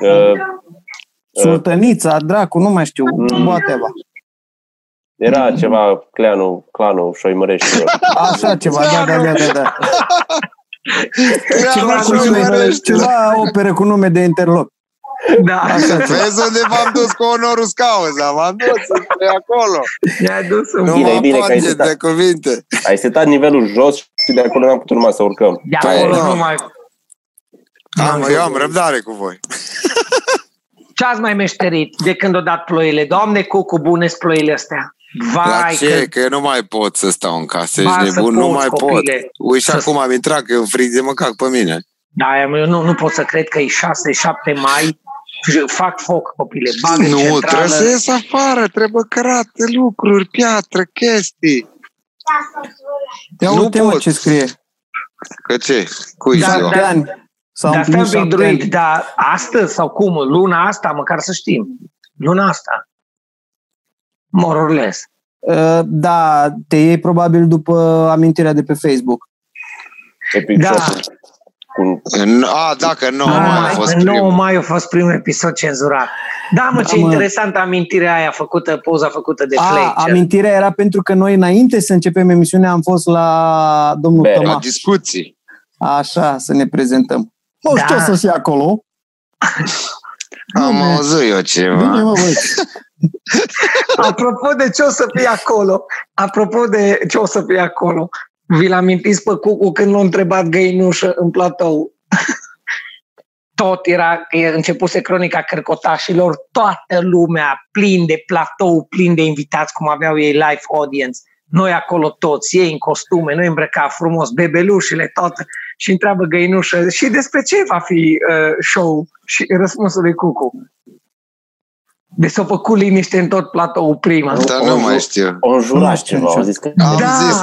[SPEAKER 4] Uh,
[SPEAKER 1] Sultănița, dracu, nu mai știu, whatever.
[SPEAKER 4] era ceva clanul, clanul Șoimăreștilor.
[SPEAKER 1] Așa ceva, da, da, da, da. da. Ceva, cu nume, ceva operă cu nume de interloc.
[SPEAKER 2] Da,
[SPEAKER 1] Așa ceva.
[SPEAKER 3] Vezi unde v-am dus cu onorul cauza, v-am dus spre acolo.
[SPEAKER 2] ne-a dus în
[SPEAKER 3] Nu
[SPEAKER 4] Bine,
[SPEAKER 3] mă
[SPEAKER 4] bine că ai
[SPEAKER 3] faceți
[SPEAKER 4] citat.
[SPEAKER 3] de cuvinte.
[SPEAKER 4] Ai setat nivelul jos și de acolo n-am putut numai să urcăm.
[SPEAKER 2] De
[SPEAKER 3] Păi,
[SPEAKER 2] acolo
[SPEAKER 3] nu.
[SPEAKER 2] nu mai...
[SPEAKER 3] Am, eu am răbdare cu voi. (laughs)
[SPEAKER 2] Ce ați mai meșterit de când au dat ploile? Doamne, cucu, bune ploile astea.
[SPEAKER 3] La
[SPEAKER 2] Vai,
[SPEAKER 3] ce?
[SPEAKER 2] că...
[SPEAKER 3] Că eu nu mai pot să stau în casă,
[SPEAKER 2] Ba,
[SPEAKER 3] ești
[SPEAKER 2] să
[SPEAKER 3] nebun, nu
[SPEAKER 2] poți,
[SPEAKER 3] mai pot.
[SPEAKER 2] copile.
[SPEAKER 3] Ui, și
[SPEAKER 2] Să-
[SPEAKER 3] acum am intrat că e un frig de măcac pe mine.
[SPEAKER 2] Da, eu nu, nu pot să cred că e 6-7 mai și fac foc, copile. Bag în
[SPEAKER 3] Nu,
[SPEAKER 2] centrală.
[SPEAKER 3] trebuie să ies afară, trebuie cărate lucruri, piatră, chestii.
[SPEAKER 1] Ia
[SPEAKER 3] Nu
[SPEAKER 1] uite, mă,
[SPEAKER 3] pot.
[SPEAKER 1] ce scrie.
[SPEAKER 3] Că ce? Cui
[SPEAKER 2] Da,
[SPEAKER 3] ziua?
[SPEAKER 2] da.
[SPEAKER 1] Șapte ani. S-au
[SPEAKER 2] Dar stai un
[SPEAKER 1] împlinit
[SPEAKER 2] pic
[SPEAKER 1] șapte
[SPEAKER 2] druid,
[SPEAKER 1] ani.
[SPEAKER 2] dar astăzi sau cum? Luna asta, măcar să știm. Luna asta. More or less.
[SPEAKER 1] Uh, Da, te iei probabil după amintirea de pe Facebook.
[SPEAKER 4] Epic
[SPEAKER 2] Da.
[SPEAKER 4] Shop. Cu,
[SPEAKER 3] În- A, dacă nu,
[SPEAKER 2] Ah,
[SPEAKER 3] mai a fost
[SPEAKER 2] în 9
[SPEAKER 3] primul.
[SPEAKER 2] mai a fost primul episod cenzurat. Da, mă,
[SPEAKER 1] Da,
[SPEAKER 2] ce
[SPEAKER 1] mă.
[SPEAKER 2] interesant amintirea aia făcută, poza făcută de
[SPEAKER 1] A,
[SPEAKER 2] Fletcher.
[SPEAKER 1] amintirea era pentru că noi înainte să începem emisiunea am fost la domnul
[SPEAKER 4] Bere.
[SPEAKER 3] La
[SPEAKER 1] Tăma.
[SPEAKER 3] discuții.
[SPEAKER 1] Așa, să ne prezentăm. Mă,
[SPEAKER 2] Da.
[SPEAKER 1] știu să fie acolo.
[SPEAKER 3] Am
[SPEAKER 1] Bine.
[SPEAKER 3] auzit eu
[SPEAKER 1] Bine,
[SPEAKER 3] ceva.
[SPEAKER 1] mă, băieți. (laughs)
[SPEAKER 2] Apropo de ce o să fie acolo, apropo de ce o să fie acolo, vi-l amintiți pe Cucu când l-a întrebat găinușă în platou? (laughs) Tot era, că începuse cronica cărcotașilor, toată lumea plin de platou, plin de invitați, cum aveau ei live audience. Noi acolo toți, ei în costume, noi îmbrăcat frumos, bebelușile, toate. Și întreabă găinușă, și despre ce va fi uh, show? Și răspunsul lui Cucu. De s-a făcut liniște în tot platou prima.
[SPEAKER 3] Dar nu mai știu.
[SPEAKER 4] o
[SPEAKER 1] Nu
[SPEAKER 4] înjurat
[SPEAKER 1] știu
[SPEAKER 4] ceva,
[SPEAKER 1] nici
[SPEAKER 4] au
[SPEAKER 1] eu.
[SPEAKER 4] zis că...
[SPEAKER 3] Am
[SPEAKER 2] Da.
[SPEAKER 3] zis.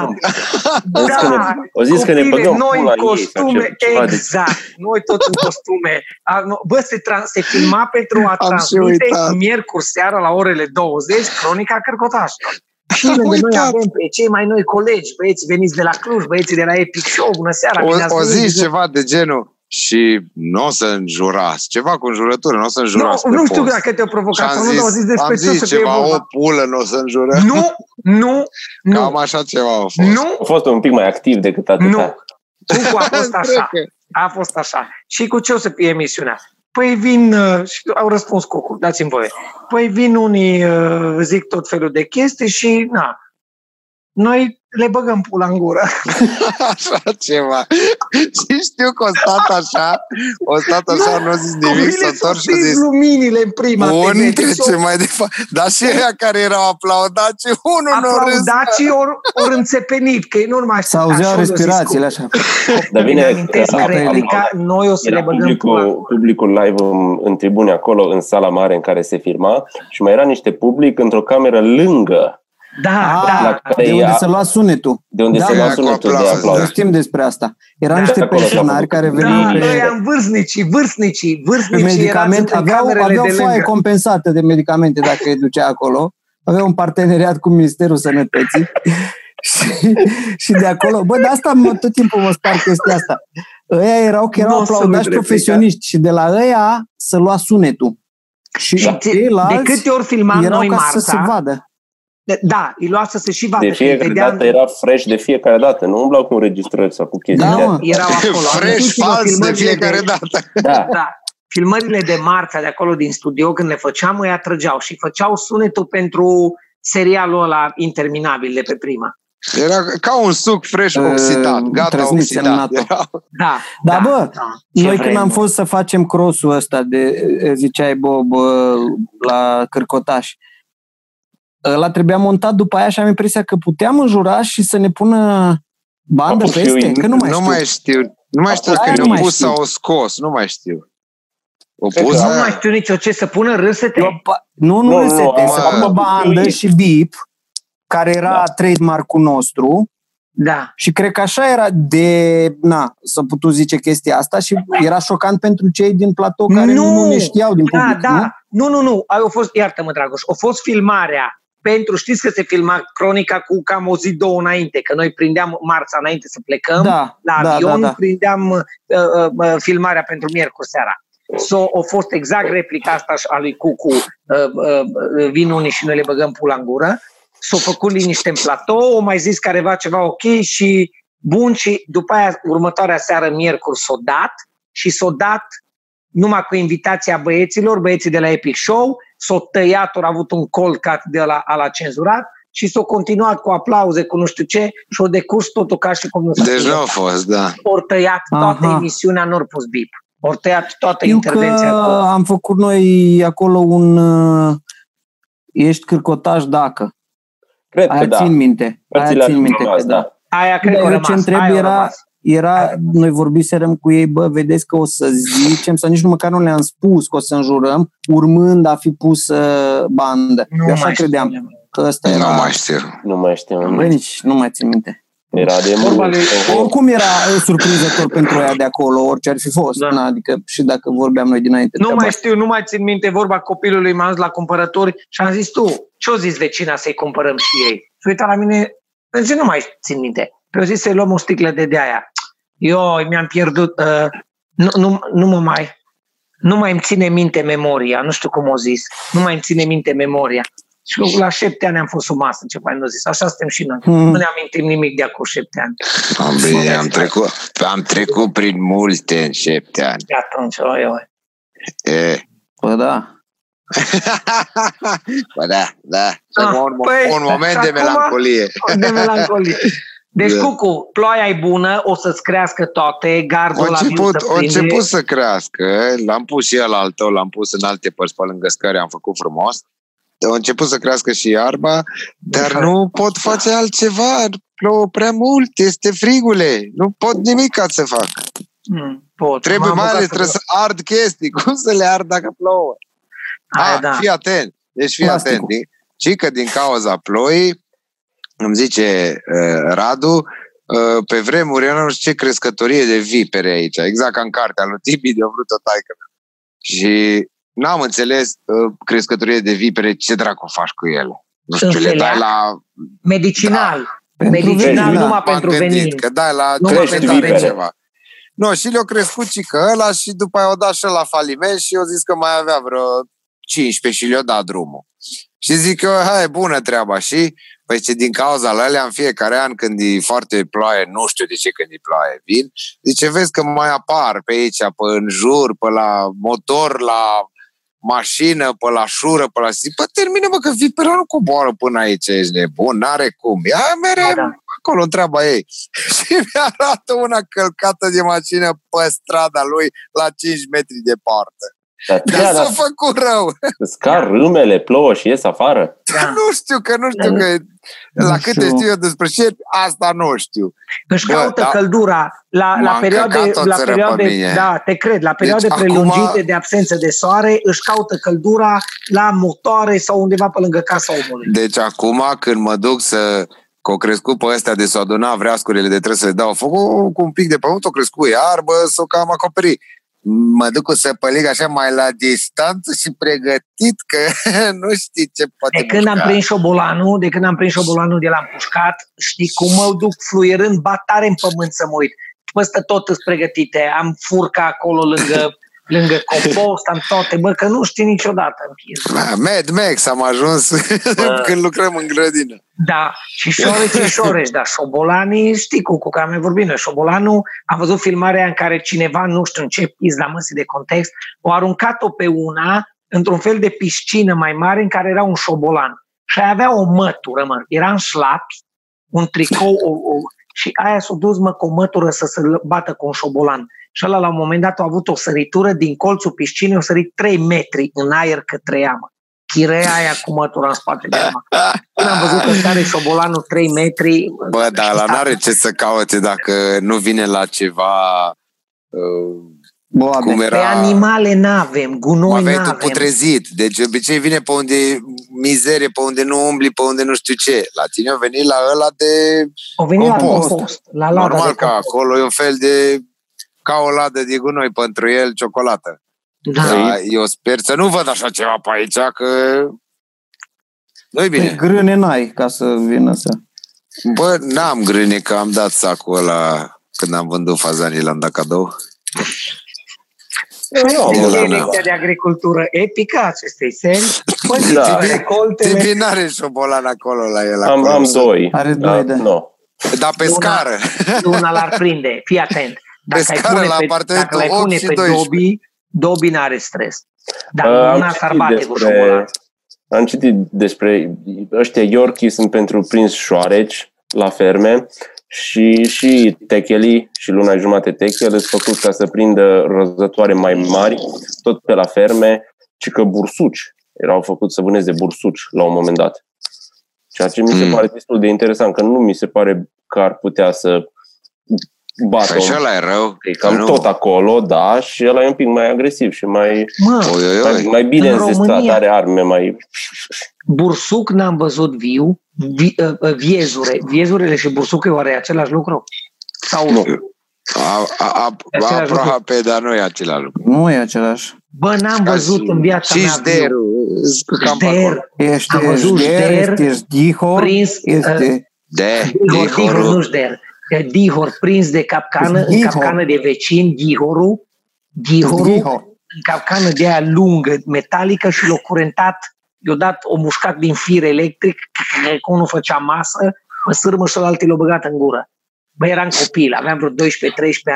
[SPEAKER 4] Au zis că ne, au zis că ne
[SPEAKER 2] Copile,
[SPEAKER 4] băgăm
[SPEAKER 2] noi
[SPEAKER 4] pula
[SPEAKER 2] în
[SPEAKER 4] în ei sau
[SPEAKER 2] costume,
[SPEAKER 4] ceva- ceva de-
[SPEAKER 2] exact. Noi toți în costume. A, nu, Bă, se, tra- se filma pentru a
[SPEAKER 3] Am și
[SPEAKER 2] transmite
[SPEAKER 3] uitat.
[SPEAKER 2] miercuri seara la orele 20 cronica Cărcotașilor. Și
[SPEAKER 3] Am
[SPEAKER 2] lângă noi
[SPEAKER 3] uitat.
[SPEAKER 2] avem pe cei mai noi colegi, băieții veniți de la Cluj, băieții de la Epic Show, bună seara, bine
[SPEAKER 3] O,
[SPEAKER 2] ați
[SPEAKER 3] o
[SPEAKER 2] venit.
[SPEAKER 3] zis ceva de genul și nu o să înjurați. Ceva cu înjurătură, nu o să
[SPEAKER 2] nu,
[SPEAKER 3] înjurați pe
[SPEAKER 2] nu știu
[SPEAKER 3] post.
[SPEAKER 2] dacă te-a
[SPEAKER 3] Și
[SPEAKER 2] provocat
[SPEAKER 3] am
[SPEAKER 2] sau nu, dar au zis
[SPEAKER 3] zis,
[SPEAKER 2] despre
[SPEAKER 3] am
[SPEAKER 2] ce o
[SPEAKER 3] zis
[SPEAKER 2] să fie
[SPEAKER 3] ceva,
[SPEAKER 2] vorba.
[SPEAKER 3] o pulă nu o să înjură.
[SPEAKER 2] Nu, nu, nu,
[SPEAKER 3] Cam așa ceva a fost.
[SPEAKER 2] nu,
[SPEAKER 4] A fost un pic mai activ decât atâta.
[SPEAKER 2] nu. Cucu a fost (laughs) așa.
[SPEAKER 3] Cred că-
[SPEAKER 2] A fost așa. Și cu ce o să fie emisiunea? Păi vin, uh, și au răspuns Cucu, dați-mi voie. Păi vin unii, uh, zic tot felul de chestii și, na, noi le băgăm pula în gură. (laughs)
[SPEAKER 3] Așa ceva. Și știu că o stat așa, o stat așa, nu a zis nimic, s-a întors și a zis,
[SPEAKER 2] luminile în prima
[SPEAKER 3] Bun,
[SPEAKER 2] TV.
[SPEAKER 3] trecem mai departe. Dar și aia care erau aplaudați, unul nu râs.
[SPEAKER 2] Aplaudații ori, ori înțepenit, că e normal.
[SPEAKER 1] S auzeau respirațiile așa.
[SPEAKER 4] Dar bine,
[SPEAKER 2] Îmi amintesc
[SPEAKER 4] că-
[SPEAKER 2] că replica, noi o să
[SPEAKER 4] Era
[SPEAKER 2] le băgăm pula.
[SPEAKER 4] publicul, publicul live în, în tribune acolo, în sala mare în care se filma și mai era niște public într-o cameră lângă,
[SPEAKER 2] Da,
[SPEAKER 1] Ah,
[SPEAKER 2] da.
[SPEAKER 4] la care
[SPEAKER 1] De unde
[SPEAKER 4] ea-
[SPEAKER 1] se lua sunetul.
[SPEAKER 4] de unde
[SPEAKER 1] Da,
[SPEAKER 4] se lua
[SPEAKER 3] cu
[SPEAKER 4] sunetul de
[SPEAKER 3] aplauze.
[SPEAKER 1] Să
[SPEAKER 4] aplauze.
[SPEAKER 1] știm despre asta. Erau
[SPEAKER 2] Da,
[SPEAKER 1] niște
[SPEAKER 4] acolo s-a
[SPEAKER 1] pensionari
[SPEAKER 4] făcut.
[SPEAKER 1] care
[SPEAKER 2] Da,
[SPEAKER 1] veneau
[SPEAKER 2] noi
[SPEAKER 1] pe,
[SPEAKER 2] am vârstnicii, vârstnicii,
[SPEAKER 1] pe
[SPEAKER 2] vârstnicii erați
[SPEAKER 1] medicamente.
[SPEAKER 2] în
[SPEAKER 1] Aveau,
[SPEAKER 2] camerele
[SPEAKER 1] aveau
[SPEAKER 2] de
[SPEAKER 1] foaie
[SPEAKER 2] lângă.
[SPEAKER 1] compensată de medicamente dacă îi ducea acolo. Aveau un parteneriat cu Ministerul Sănătății. (laughs) și, și de acolo, bă, de asta mă, tot timpul mă spar chestia asta. Ăia erau că erau
[SPEAKER 2] Nu o să
[SPEAKER 1] aplaudați
[SPEAKER 2] uit replica.
[SPEAKER 1] profesioniști și de la ăia să lua sunetul. Și
[SPEAKER 2] Și ți- de
[SPEAKER 1] ceilalți
[SPEAKER 2] câte ori filmam
[SPEAKER 1] erau
[SPEAKER 2] noi
[SPEAKER 1] ca
[SPEAKER 2] Marța,
[SPEAKER 1] să se vadă.
[SPEAKER 2] Da, îi lua să se și vadă.
[SPEAKER 4] De
[SPEAKER 2] că îi
[SPEAKER 4] fiecare
[SPEAKER 2] vedeam-
[SPEAKER 4] dată era fresh de fiecare dată. Nu umblau cu înregistrări sau cu chestii
[SPEAKER 1] Da,
[SPEAKER 4] de
[SPEAKER 1] mă.
[SPEAKER 2] erau (laughs) acolo.
[SPEAKER 3] Fresh,
[SPEAKER 2] Amintiți-vă
[SPEAKER 3] fals de
[SPEAKER 2] filmările
[SPEAKER 3] fiecare dată.
[SPEAKER 4] Da.
[SPEAKER 2] Da. Filmările de marța de acolo din studio, când le făceam, îi atrăgeau și făceau sunetul pentru serialul ăla interminabil de pe prima.
[SPEAKER 3] Era ca un suc fresh
[SPEAKER 1] Uh,
[SPEAKER 3] oxidat, gata
[SPEAKER 1] trăsnițe în
[SPEAKER 3] oxidat.
[SPEAKER 1] NATO.
[SPEAKER 3] Era,
[SPEAKER 2] Da,
[SPEAKER 1] Da, bă,
[SPEAKER 2] da. Ce
[SPEAKER 1] Noi când am
[SPEAKER 2] vremuri.
[SPEAKER 1] fost să facem crossul ăsta de, eh, ziceai Bob, eh, la Cârcotaș, ăla trebuia montat după aia și am impresia că puteam înjura și să ne pună bandă
[SPEAKER 4] A pus
[SPEAKER 1] peste,
[SPEAKER 4] eu-
[SPEAKER 1] că nu mai
[SPEAKER 3] nu
[SPEAKER 1] știu.
[SPEAKER 3] mai știu. Nu mai știu
[SPEAKER 1] Aia
[SPEAKER 3] că
[SPEAKER 1] nu
[SPEAKER 3] ne-au
[SPEAKER 1] mai
[SPEAKER 3] pus
[SPEAKER 1] știu.
[SPEAKER 3] sau o scos, nu mai știu. O
[SPEAKER 4] Cred
[SPEAKER 3] pus
[SPEAKER 4] că-
[SPEAKER 2] Nu
[SPEAKER 3] aia.
[SPEAKER 2] mai știu nicio ce, să pună râsete.
[SPEAKER 1] Eu pa- Nu, nu,
[SPEAKER 4] Nu,
[SPEAKER 1] nu,
[SPEAKER 4] nu,
[SPEAKER 1] sete,
[SPEAKER 4] am-
[SPEAKER 1] să
[SPEAKER 3] am-
[SPEAKER 1] facă bandă și bip, care era
[SPEAKER 4] Da.
[SPEAKER 1] trademark-ul nostru
[SPEAKER 2] Da.
[SPEAKER 1] și cred că așa era de, na, să putu zice chestia asta și era șocant pentru cei din platou care nu, nu ne știau din
[SPEAKER 2] da,
[SPEAKER 1] public,
[SPEAKER 2] da.
[SPEAKER 1] nu?
[SPEAKER 2] Nu, nu, nu. Ai, a fost, iartă-mă, Dragoș, a fost filmarea pentru, știți că se filma cronica cu cam o zi, două înainte, că noi prindeam marța înainte să plecăm,
[SPEAKER 1] Da,
[SPEAKER 2] la
[SPEAKER 1] da,
[SPEAKER 2] avion
[SPEAKER 1] da, da.
[SPEAKER 2] prindeam uh, uh, uh, filmarea pentru miercuri seara. So, a fost exact replica asta a lui Cucu, uh, uh, uh, vin unii și noi le băgăm pula în gură. S-a făcut liniște în platou, o mai zis careva ceva ok și bun și după aia următoarea seară, miercuri, s-a dat și s-a dat numai cu invitația băieților, băieții de la Epic Show, s-a tăiat, au avut un cold cut de la, a la cenzurat și s-a continuat cu aplauze, cu nu știu ce și-a decurs totul ca și cum nu s-a
[SPEAKER 3] Deci nu
[SPEAKER 2] filmat.
[SPEAKER 3] a fost, da.
[SPEAKER 2] Ori tăiat toată
[SPEAKER 1] Aha.
[SPEAKER 2] emisiunea, nu ori pus bip. Ori tăiat toată
[SPEAKER 1] Știu că
[SPEAKER 2] intervenția acolo.
[SPEAKER 1] am făcut noi acolo un uh, ești cârcotaș dacă.
[SPEAKER 4] Cred că
[SPEAKER 1] Aia
[SPEAKER 4] da.
[SPEAKER 1] țin minte. Aia
[SPEAKER 4] Părțile
[SPEAKER 1] țin
[SPEAKER 4] au
[SPEAKER 1] minte
[SPEAKER 4] rămas,
[SPEAKER 1] că da.
[SPEAKER 4] da.
[SPEAKER 2] Aia cred
[SPEAKER 1] Dar
[SPEAKER 2] că a
[SPEAKER 1] eu
[SPEAKER 2] rămas.
[SPEAKER 1] ce întreb
[SPEAKER 2] aia a
[SPEAKER 1] era,
[SPEAKER 2] rămas.
[SPEAKER 1] Era, noi vorbiserăm cu ei, bă, vedeți că o să zicem, sau nici nu măcar nu le-am spus că o să înjurăm, urmând a fi pus uh, bandă.
[SPEAKER 2] Nu
[SPEAKER 1] eu așa
[SPEAKER 2] mai știu.
[SPEAKER 1] credeam că ăsta
[SPEAKER 3] Nu
[SPEAKER 1] era...
[SPEAKER 3] mai știu.
[SPEAKER 4] Nu mai știu.
[SPEAKER 1] Băi, nici nu mai țin minte.
[SPEAKER 4] Era de
[SPEAKER 2] Vorba
[SPEAKER 4] mult.
[SPEAKER 2] lui-
[SPEAKER 1] Oricum era uh, surprinzător pentru ea de acolo, orice ar fi fost.
[SPEAKER 2] Da.
[SPEAKER 1] Na, adică și dacă vorbeam noi dinainte.
[SPEAKER 2] Nu
[SPEAKER 1] treaba
[SPEAKER 2] mai
[SPEAKER 1] asta.
[SPEAKER 2] știu, nu mai țin minte vorba copilului, m-am dus la cumpărături și am zis tu, ce-o zis vecina să-i cumpărăm și ei? se uita la mine, zice, nu mai țin minte. Pe o zis să luăm o sticlă de de-aia. Eu mi-am pierdut, uh, nu, nu, nu mă mai, nu mai îmi ține minte memoria, nu știu cum o zis, nu mai îmi ține minte memoria. Și la șapte ani am fost sub masă, ce mai nu zis. Așa suntem și noi.
[SPEAKER 1] Hmm.
[SPEAKER 2] Nu ne amintim nimic de acum șapte ani.
[SPEAKER 3] Am, bine, am, trecut, am trecut prin multe în șapte ani.
[SPEAKER 2] De atunci, oi, oi.
[SPEAKER 3] E.
[SPEAKER 1] Bă, da. (laughs)
[SPEAKER 3] Bă, da, da.
[SPEAKER 2] Ah,
[SPEAKER 3] un,
[SPEAKER 2] păi,
[SPEAKER 3] un moment
[SPEAKER 2] și
[SPEAKER 3] de
[SPEAKER 2] acum-
[SPEAKER 3] melancolie.
[SPEAKER 2] De melancolie. (laughs) Deci,
[SPEAKER 3] Da.
[SPEAKER 2] Cucu, ploaia e bună, o să-ți crească toate, gardul
[SPEAKER 3] A
[SPEAKER 2] la
[SPEAKER 3] început,
[SPEAKER 2] viu să
[SPEAKER 3] a
[SPEAKER 2] prinde.
[SPEAKER 3] început să crească, l-am pus și el al tău, l-am pus în alte părți pe lângă scări, am făcut frumos. A început să crească și iarba, dar
[SPEAKER 2] Așa.
[SPEAKER 3] nu pot face altceva, plouă prea mult, este frigule, nu pot nimic ca să fac.
[SPEAKER 2] Mm, pot.
[SPEAKER 3] Trebuie
[SPEAKER 2] M-am
[SPEAKER 3] mai
[SPEAKER 2] apucat
[SPEAKER 3] ales,
[SPEAKER 2] să-
[SPEAKER 3] trebuie să ard chestii, (laughs) cum să le ard dacă plouă?
[SPEAKER 2] Aia,
[SPEAKER 3] Ah,
[SPEAKER 2] da.
[SPEAKER 3] Fii atent, deci fii
[SPEAKER 1] Plasticul.
[SPEAKER 3] atent. Din- Și că din cauza ploii, îmi zice uh, Radu, uh, pe vremuri era nu știu ce crescătorie de vipere aici, exact ca în cartea lui Tibi de-a vrut o taică. Și n-am înțeles uh, crescătorie de vipere, ce dracu faci cu ele? Nu știu,
[SPEAKER 2] Sunt
[SPEAKER 3] le dai
[SPEAKER 2] felea?
[SPEAKER 3] la...
[SPEAKER 2] Medicinal.
[SPEAKER 1] Pentru
[SPEAKER 2] Medicinal,
[SPEAKER 1] venin, da.
[SPEAKER 2] numai
[SPEAKER 3] M-am
[SPEAKER 2] pentru
[SPEAKER 3] gândit
[SPEAKER 2] venin.
[SPEAKER 3] Că dai la
[SPEAKER 2] Numai
[SPEAKER 3] crește
[SPEAKER 4] pentru
[SPEAKER 3] vipere
[SPEAKER 4] vipere.
[SPEAKER 3] ceva. Nu, și le-au crescut și că ăla și după aia o dat și la faliment și eu zis că mai avea vreo 15 și le-o dat drumul. Și zic eu, hai, bună treaba. Și, păi ce din cauza la alea în fiecare an când e foarte ploaie, nu știu de ce când e ploaie, vin, zice, vezi că mai apar pe aici, pe în jur, pe la motor, la mașină, pe la șură, pe la... Zic, bă, termină, bă, că vipera nu coboară până aici, ești nebun, n-are cum. Ia mere
[SPEAKER 2] Da, da.
[SPEAKER 3] acolo, în treaba ei. (laughs) Și mi-arată una călcată de mașină pe strada lui la 5 metri departe.
[SPEAKER 4] Dar,
[SPEAKER 3] Dar
[SPEAKER 4] da,
[SPEAKER 3] s-a
[SPEAKER 4] dar
[SPEAKER 3] făcut rău.
[SPEAKER 4] îți car râmele, plouă și ies afară.
[SPEAKER 2] Da.
[SPEAKER 3] Nu știu, că nu știu că
[SPEAKER 1] Nu
[SPEAKER 3] la
[SPEAKER 1] știu.
[SPEAKER 3] câte știu eu despre șerpi, asta nu știu.
[SPEAKER 2] Își
[SPEAKER 3] Bă,
[SPEAKER 2] caută
[SPEAKER 3] da.
[SPEAKER 2] căldura la, la
[SPEAKER 3] M-am
[SPEAKER 2] perioade,
[SPEAKER 3] căcat o
[SPEAKER 2] la
[SPEAKER 3] țără pe
[SPEAKER 2] perioade
[SPEAKER 3] mine.
[SPEAKER 2] da, te cred, la perioade
[SPEAKER 3] Deci,
[SPEAKER 2] prelungite
[SPEAKER 3] acum-
[SPEAKER 2] de absență de soare, își caută căldura la motoare sau undeva pe lângă casa omului.
[SPEAKER 3] Deci acum când mă duc să că au crescut pe ăstea de s-o aduna vreascurile de trebuie să le dau foc, o, cu un pic de pământ, o crescut iarbă, s-o cam acoperi. Mă duc cu săpălig așa mai la distanță și pregătit că (laughs) nu știi ce poate
[SPEAKER 2] De când am
[SPEAKER 3] mușca.
[SPEAKER 2] prins șobolanul, de când am prins șobolanul de la împușcat, știi cum mă duc fluierând, bat tare în pământ să mă uit. Păstă tot îți pregătite, am furca acolo lângă, lângă compost, am toate, bă, că nu știi niciodată în piesă.
[SPEAKER 3] Da, Mad Max am ajuns (laughs) când lucrăm în grădină.
[SPEAKER 2] Da, și șoreți e șoreți, dar șobolanii, știi cu, cu care am mai vorbit noi, șobolanul, am văzut filmarea în care cineva, nu știu în ce pizda măsii de context, o aruncat-o pe una într-un fel de piscină mai mare în care era un șobolan. Și aia avea o mătură, mă, era în șlapi, un tricou, o, o, și aia s-a dus, mă, cu o mătură să se bată cu un șobolan. Și ăla, la un moment dat, a avut o săritură din colțul piscinei, o sărit 3 metri în aer către ea, mă. Chirea aia cu mătura în spatele ea, mă. Când am văzut că are șobolanul 3 metri...
[SPEAKER 3] Bă, dar la n-are ce să caute dacă nu vine la ceva uh,
[SPEAKER 1] Boabe.
[SPEAKER 3] cum
[SPEAKER 2] Pe
[SPEAKER 3] era
[SPEAKER 2] animale n-avem, gunoi
[SPEAKER 3] avetul
[SPEAKER 2] n-avem.
[SPEAKER 3] putrezit. Deci de obicei vine pe unde e mizerie, pe unde nu umbli, pe unde nu știu ce. La tine a venit la ăla de...
[SPEAKER 2] O venit la
[SPEAKER 3] compost.
[SPEAKER 2] compost, la lada
[SPEAKER 3] Normal
[SPEAKER 2] de
[SPEAKER 3] că
[SPEAKER 2] compost.
[SPEAKER 3] acolo e un fel de ca o ladă de gunoi pentru el, ciocolată.
[SPEAKER 2] Da.
[SPEAKER 3] Da, eu sper să nu văd așa ceva pe aici, că nu-i
[SPEAKER 1] Păi
[SPEAKER 3] bine.
[SPEAKER 1] grâne n-ai ca să vină să...
[SPEAKER 3] Bă, n-am grâne că am dat sacul ăla când am vândut fazanii, l-am dat cadou.
[SPEAKER 4] Eu nu am
[SPEAKER 3] Bine,
[SPEAKER 4] una.
[SPEAKER 3] da.
[SPEAKER 2] Direcția de agricultură epică a acestei seri. Păi, (laughs)
[SPEAKER 4] Da.
[SPEAKER 2] da. recoltele.
[SPEAKER 3] Tipi n-are șobolan acolo la el.
[SPEAKER 4] Am,
[SPEAKER 3] acolo.
[SPEAKER 4] am doi.
[SPEAKER 1] Are
[SPEAKER 4] Da,
[SPEAKER 1] doi, da.
[SPEAKER 4] Nu.
[SPEAKER 3] Da, pe
[SPEAKER 2] Una-
[SPEAKER 3] scară.
[SPEAKER 2] Una l-ar prinde, fii atent. Dacă ai
[SPEAKER 3] scară
[SPEAKER 2] pune
[SPEAKER 3] la
[SPEAKER 2] pe,
[SPEAKER 3] apartamentul
[SPEAKER 2] dacă l-ai
[SPEAKER 3] 8
[SPEAKER 2] pune
[SPEAKER 3] și
[SPEAKER 2] pe
[SPEAKER 3] 12.
[SPEAKER 2] Dobby, Dobby n-are stres. Dar
[SPEAKER 4] Uh,
[SPEAKER 2] una
[SPEAKER 4] am
[SPEAKER 2] s-ar
[SPEAKER 4] citit
[SPEAKER 2] bate cu
[SPEAKER 4] despre-
[SPEAKER 2] șobolan.
[SPEAKER 4] Am citit despre ăștia Yorkie sunt pentru prins șoareci la ferme și și techelii și luna jumate techel sunt făcut ca să prindă răzătoare mai mari, tot pe la ferme, ci că bursuci. Erau făcuți să vâneze bursuci la un moment dat. Ceea ce mi se
[SPEAKER 3] Mm.
[SPEAKER 4] pare destul de interesant, că nu mi se pare că ar putea să bată
[SPEAKER 3] Păi și
[SPEAKER 4] un
[SPEAKER 3] ăla e rău.
[SPEAKER 4] pic. Cam
[SPEAKER 3] Nu.
[SPEAKER 4] tot acolo, da, și ăla e un pic mai agresiv și mai,
[SPEAKER 2] Mă,
[SPEAKER 3] Oi, oi,
[SPEAKER 4] mai,
[SPEAKER 3] oi.
[SPEAKER 4] mai bine
[SPEAKER 2] În
[SPEAKER 4] înzestrat,
[SPEAKER 2] România-
[SPEAKER 4] are arme mai...
[SPEAKER 2] bursuc n-am văzut viu, vi, uh, uh, viezure. Viezurele și bursucul oare e același lucru? Sau
[SPEAKER 4] Nu.
[SPEAKER 3] A, a, a,
[SPEAKER 2] Același
[SPEAKER 3] aproape, dar nu e același lucru.
[SPEAKER 1] Nu e același.
[SPEAKER 2] Bă, n-am văzut în viața
[SPEAKER 3] Și
[SPEAKER 2] mea
[SPEAKER 3] Jderul, sunt cam pe acolo.
[SPEAKER 2] Jder,
[SPEAKER 1] Este
[SPEAKER 2] Am văzut
[SPEAKER 1] Jder,
[SPEAKER 2] Jder,
[SPEAKER 1] este Dihor,
[SPEAKER 2] prins,
[SPEAKER 1] este...
[SPEAKER 3] De,
[SPEAKER 2] Dihor, Dihor, nu
[SPEAKER 3] Dihorul.
[SPEAKER 2] Jder. Dihor prins de capcană, în
[SPEAKER 1] Dihor.
[SPEAKER 2] capcană de vecin, Dihorul, Dihorul,
[SPEAKER 1] Dihor.
[SPEAKER 2] în capcană de aia lungă, metalică și l-a curentat, i-a dat o mușcat din fir electric, că unul făcea masă, mă sârmă și ălaltă l-a băgat în gură. Bă, eram copil, aveam vreo 12-13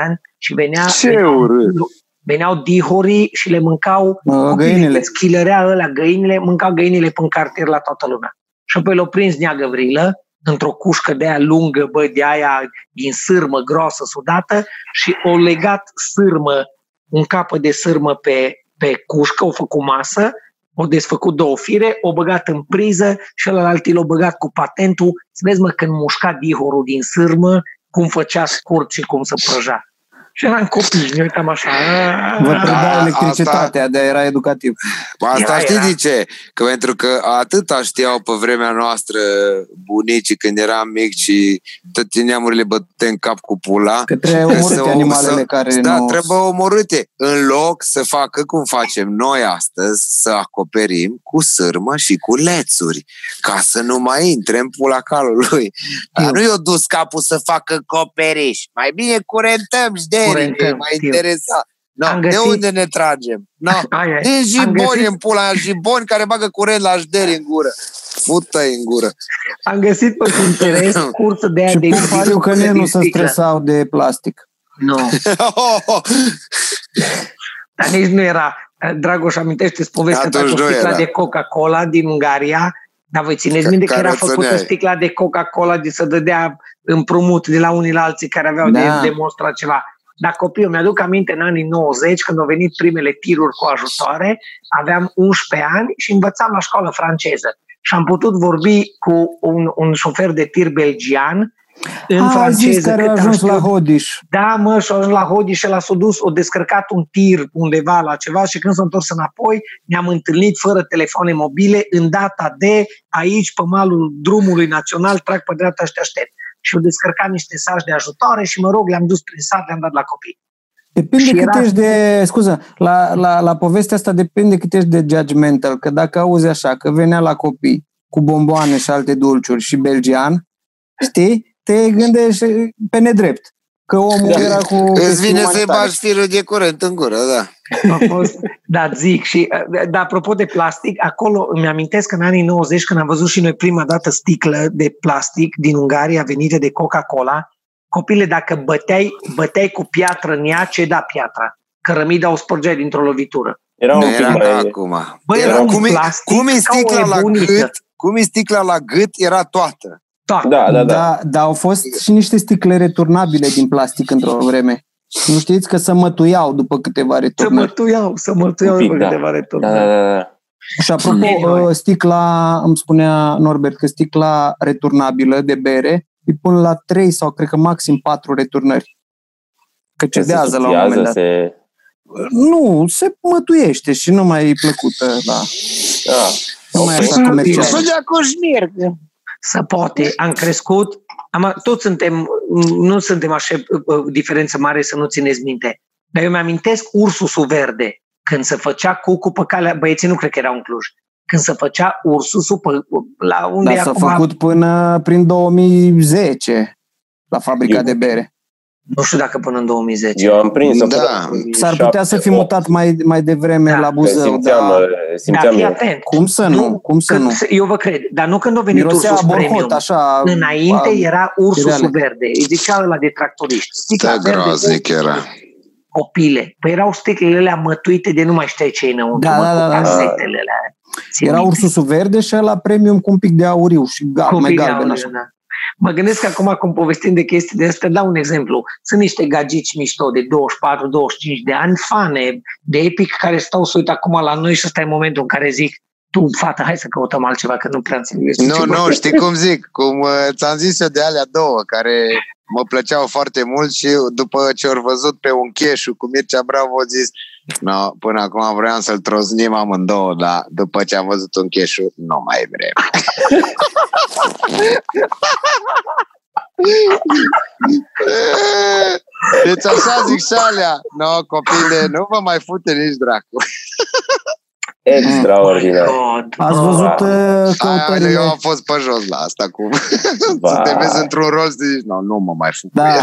[SPEAKER 2] ani și venea,
[SPEAKER 3] Ce urât!
[SPEAKER 2] veneau dihorii și le mâncau
[SPEAKER 1] Mă,
[SPEAKER 2] copiii
[SPEAKER 1] găinile.
[SPEAKER 2] cât schilărea ăla găinile, mâncau găinile până cartier la toată lumea. Și apoi l-au prins Nea Găvrilă, într-o cușcă de aia lungă, bă, de aia din sârmă groasă, sudată, și o legat sârmă, un capă de sârmă pe, pe cușcă, o făcut masă, o desfăcut două fire, o băgat în priză și ălalt l-a băgat cu patentul. Să vezi, mă, când mușca dihorul din sârmă, cum făcea scurt și cum se prăja. Și eram copii, ne uitam așa.
[SPEAKER 1] Vă
[SPEAKER 2] "Ah,
[SPEAKER 1] preda
[SPEAKER 3] asta-
[SPEAKER 1] electricitatea, de era educativ.
[SPEAKER 3] Bă, Asta
[SPEAKER 2] Era,
[SPEAKER 3] știi
[SPEAKER 2] era.
[SPEAKER 3] de ce? Că pentru că atâta știau pe vremea noastră bunicii când eram mici și toate neamurile bătute în cap cu pula.
[SPEAKER 1] Că trebuie
[SPEAKER 3] Că
[SPEAKER 1] omorâte
[SPEAKER 3] să-
[SPEAKER 1] animalele
[SPEAKER 3] să-
[SPEAKER 1] care
[SPEAKER 3] Da,
[SPEAKER 1] nu...
[SPEAKER 3] trebuie omorâte. În loc să facă cum facem noi astăzi, să acoperim cu sârmă și cu lețuri, ca să nu mai intre în pula calului. Dar nu i-o dus capul să facă coperiș. Mai bine curentăm și de
[SPEAKER 2] Curentăm,
[SPEAKER 3] mai
[SPEAKER 2] știu.
[SPEAKER 3] interesat. No,
[SPEAKER 2] Am
[SPEAKER 3] de
[SPEAKER 2] găsit-
[SPEAKER 3] unde ne tragem? No. (laughs)
[SPEAKER 2] Aia e.
[SPEAKER 3] Din
[SPEAKER 2] Am
[SPEAKER 3] jiboni
[SPEAKER 2] găsit-
[SPEAKER 3] în pula mea, jiboni care bagă curent la jderi în gură. fută în gură.
[SPEAKER 2] Am găsit pe Pinterest (laughs) cursă de aia
[SPEAKER 1] Și
[SPEAKER 2] de
[SPEAKER 1] pun pariu că
[SPEAKER 2] din
[SPEAKER 1] nu se
[SPEAKER 2] sticlă.
[SPEAKER 1] stresau de plastic.
[SPEAKER 2] Nu, (laughs) dar nici nu era. Dragoș, amintește-ți povestea ta
[SPEAKER 3] Atunci
[SPEAKER 2] cu
[SPEAKER 3] nu
[SPEAKER 2] sticla
[SPEAKER 3] era.
[SPEAKER 2] de Coca-Cola din Ungaria. Dar vă țineți minte că
[SPEAKER 3] Care
[SPEAKER 2] era
[SPEAKER 3] o
[SPEAKER 2] făcută
[SPEAKER 3] țineai.
[SPEAKER 2] sticla de Coca-Cola de să dădea împrumut de la unii la alții care aveau
[SPEAKER 1] Da.
[SPEAKER 2] de demonstrat ceva. Dar copilul, mi-aduc aminte în anii 90, când au venit primele tiruri cu ajutoare, aveam 11 ani și învățam la școală franceză. Și am putut vorbi cu un, un șofer de tir belgian în
[SPEAKER 1] A,
[SPEAKER 2] franceză.
[SPEAKER 1] zis care
[SPEAKER 2] cât
[SPEAKER 1] a
[SPEAKER 2] am
[SPEAKER 1] ajuns la
[SPEAKER 2] știut.
[SPEAKER 1] Hodiș.
[SPEAKER 2] Da, mă, și a ajuns la Hodiș și l-a s-a dus, o descărcat un tir undeva la ceva și când s-a întors înapoi, ne-am întâlnit fără telefoane mobile în data de aici, pe malul drumului național, trag pe dreapta și te aștept. Și au descărcat niște saci de ajutoare și, mă rog, le-am dus prin sat, le-am dat la copii.
[SPEAKER 1] Depinde
[SPEAKER 2] Și
[SPEAKER 1] cât
[SPEAKER 2] era-
[SPEAKER 1] ești de... Scuză, la, la, la povestea asta depinde cât ești de judgmental. Că dacă auzi așa, că venea la copii cu bomboane și alte dulciuri și belgian, știi? Te gândești pe nedrept. Că omul
[SPEAKER 4] Da.
[SPEAKER 1] era cu...
[SPEAKER 3] Îți
[SPEAKER 1] chestii
[SPEAKER 3] vine să-i
[SPEAKER 1] umanitare.
[SPEAKER 3] bagi firul de curent în gură, da.
[SPEAKER 2] A fost, da, zic. Și, dar apropo de plastic, acolo îmi amintesc că în anii 90, când am văzut și noi prima dată sticlă de plastic din Ungaria venită de Coca-Cola, copile, dacă băteai, băteai cu piatră în ea, ce da piatra? Cărămida o spărgeai dintr-o lovitură.
[SPEAKER 4] Era un
[SPEAKER 3] Nu
[SPEAKER 4] pic
[SPEAKER 3] era ca
[SPEAKER 4] mai...
[SPEAKER 3] acum.
[SPEAKER 2] Bă,
[SPEAKER 3] Era
[SPEAKER 2] era un
[SPEAKER 3] cum, e,
[SPEAKER 2] plastic
[SPEAKER 3] cum e
[SPEAKER 2] ca o
[SPEAKER 3] sticla la
[SPEAKER 2] eboniță.
[SPEAKER 3] gât, cum e sticla la gât, era toată.
[SPEAKER 2] Toată.
[SPEAKER 4] Da, da, da.
[SPEAKER 1] Da, dar au fost și niște sticle returnabile din plastic într-o vreme. Nu știți că se mătuiau după câteva
[SPEAKER 2] Să
[SPEAKER 1] returnări.
[SPEAKER 2] mătuiau, să mătuiau
[SPEAKER 4] Un pic,
[SPEAKER 2] după
[SPEAKER 4] da.
[SPEAKER 2] câteva
[SPEAKER 4] Da,
[SPEAKER 2] returnări.
[SPEAKER 4] da, da, da.
[SPEAKER 1] Și apropo,
[SPEAKER 2] Anyway.
[SPEAKER 1] uh, sticla, îmi spunea Norbert că sticla returnabilă de bere îi pun la 3 sau cred că maxim 4 returnări. Că cedează la un moment dat.
[SPEAKER 4] Se...
[SPEAKER 1] Nu, se mătuiește și nu mai e plăcută la...
[SPEAKER 4] Ah,
[SPEAKER 1] Nu mai e
[SPEAKER 4] ok.
[SPEAKER 1] așa comercial.
[SPEAKER 3] Să cu șmirg.
[SPEAKER 2] Să poate. Am crescut, am, toți suntem, nu suntem așa uh, diferență mare să nu țineți minte. Dar eu mi-amintesc ursusul verde, când se făcea cucu pe calea, băieții nu cred că erau în Cluj, când se făcea ursusul pe, la unde
[SPEAKER 1] Dar
[SPEAKER 2] e
[SPEAKER 1] s-a
[SPEAKER 2] acum,
[SPEAKER 1] făcut până prin 2010 la fabrica
[SPEAKER 4] Eu-
[SPEAKER 1] de bere.
[SPEAKER 2] Nu știu dacă până în 2010.
[SPEAKER 4] Eu am prins
[SPEAKER 3] Da.
[SPEAKER 1] S-ar putea să fi mutat mai, mai devreme
[SPEAKER 2] Da.
[SPEAKER 1] la Buzău,
[SPEAKER 4] Simțeam,
[SPEAKER 1] dar
[SPEAKER 4] uh,
[SPEAKER 2] Dar
[SPEAKER 4] simțeam
[SPEAKER 2] fii
[SPEAKER 4] eu.
[SPEAKER 2] atent.
[SPEAKER 1] cum să nu? Cum să
[SPEAKER 2] când,
[SPEAKER 1] nu?
[SPEAKER 2] Eu vă cred, dar nu când a venit
[SPEAKER 1] Mirosea
[SPEAKER 2] ursus premium.
[SPEAKER 1] borhot, așa.
[SPEAKER 2] Înainte
[SPEAKER 1] a-
[SPEAKER 2] era ursusul
[SPEAKER 1] cereale.
[SPEAKER 2] verde, îi zicea ăla de tractoriști. Sticla
[SPEAKER 3] Da,
[SPEAKER 2] verde,
[SPEAKER 3] groaznic era.
[SPEAKER 2] copile. Păi erau sticlele alea mătuite de nu mai știai ce e înăuntru,
[SPEAKER 1] Da,
[SPEAKER 2] mă,
[SPEAKER 1] da,
[SPEAKER 2] cu
[SPEAKER 1] da, da.
[SPEAKER 2] casetele alea. Țin
[SPEAKER 1] Era
[SPEAKER 2] minte.
[SPEAKER 1] ursusul verde și la premium cu un pic de auriu și gal,
[SPEAKER 2] Cu
[SPEAKER 1] mai
[SPEAKER 2] pic de
[SPEAKER 1] galben
[SPEAKER 2] auriu,
[SPEAKER 1] așa.
[SPEAKER 2] da. Mă gândesc că acum, cum povestim de chestii de astea, dau un exemplu. Sunt niște gagici mișto de 24-25 de ani, fane de epic, care stau să uită acum la noi și ăsta e momentul în care zic tu, fată, hai să căutăm altceva, că nu prea înțeleg.
[SPEAKER 3] Nu,
[SPEAKER 2] ce
[SPEAKER 3] nu,
[SPEAKER 2] vorbesc."
[SPEAKER 3] știi cum zic? Cum uh, ți-am zis eu de alea două, care mă plăceau foarte mult și după ce au văzut pe un cheșu cu Mircea Bravo, au zis no, până acum vreau să-l troznim amândouă, dar după ce am văzut un cheșu, nu mai vrem. (laughs) Deci așa zic și alea. No, copile, nu vă mai fute nici dracu.
[SPEAKER 4] Extraordinar.
[SPEAKER 2] God,
[SPEAKER 1] Ați
[SPEAKER 2] bă.
[SPEAKER 1] văzut uh,
[SPEAKER 3] Aia,
[SPEAKER 1] căutările?
[SPEAKER 3] eu am fost pe jos la asta cu...
[SPEAKER 4] Ba.
[SPEAKER 3] Să te vezi într-un rol să zici, no, nu mă mai fut cu
[SPEAKER 1] Da. (laughs)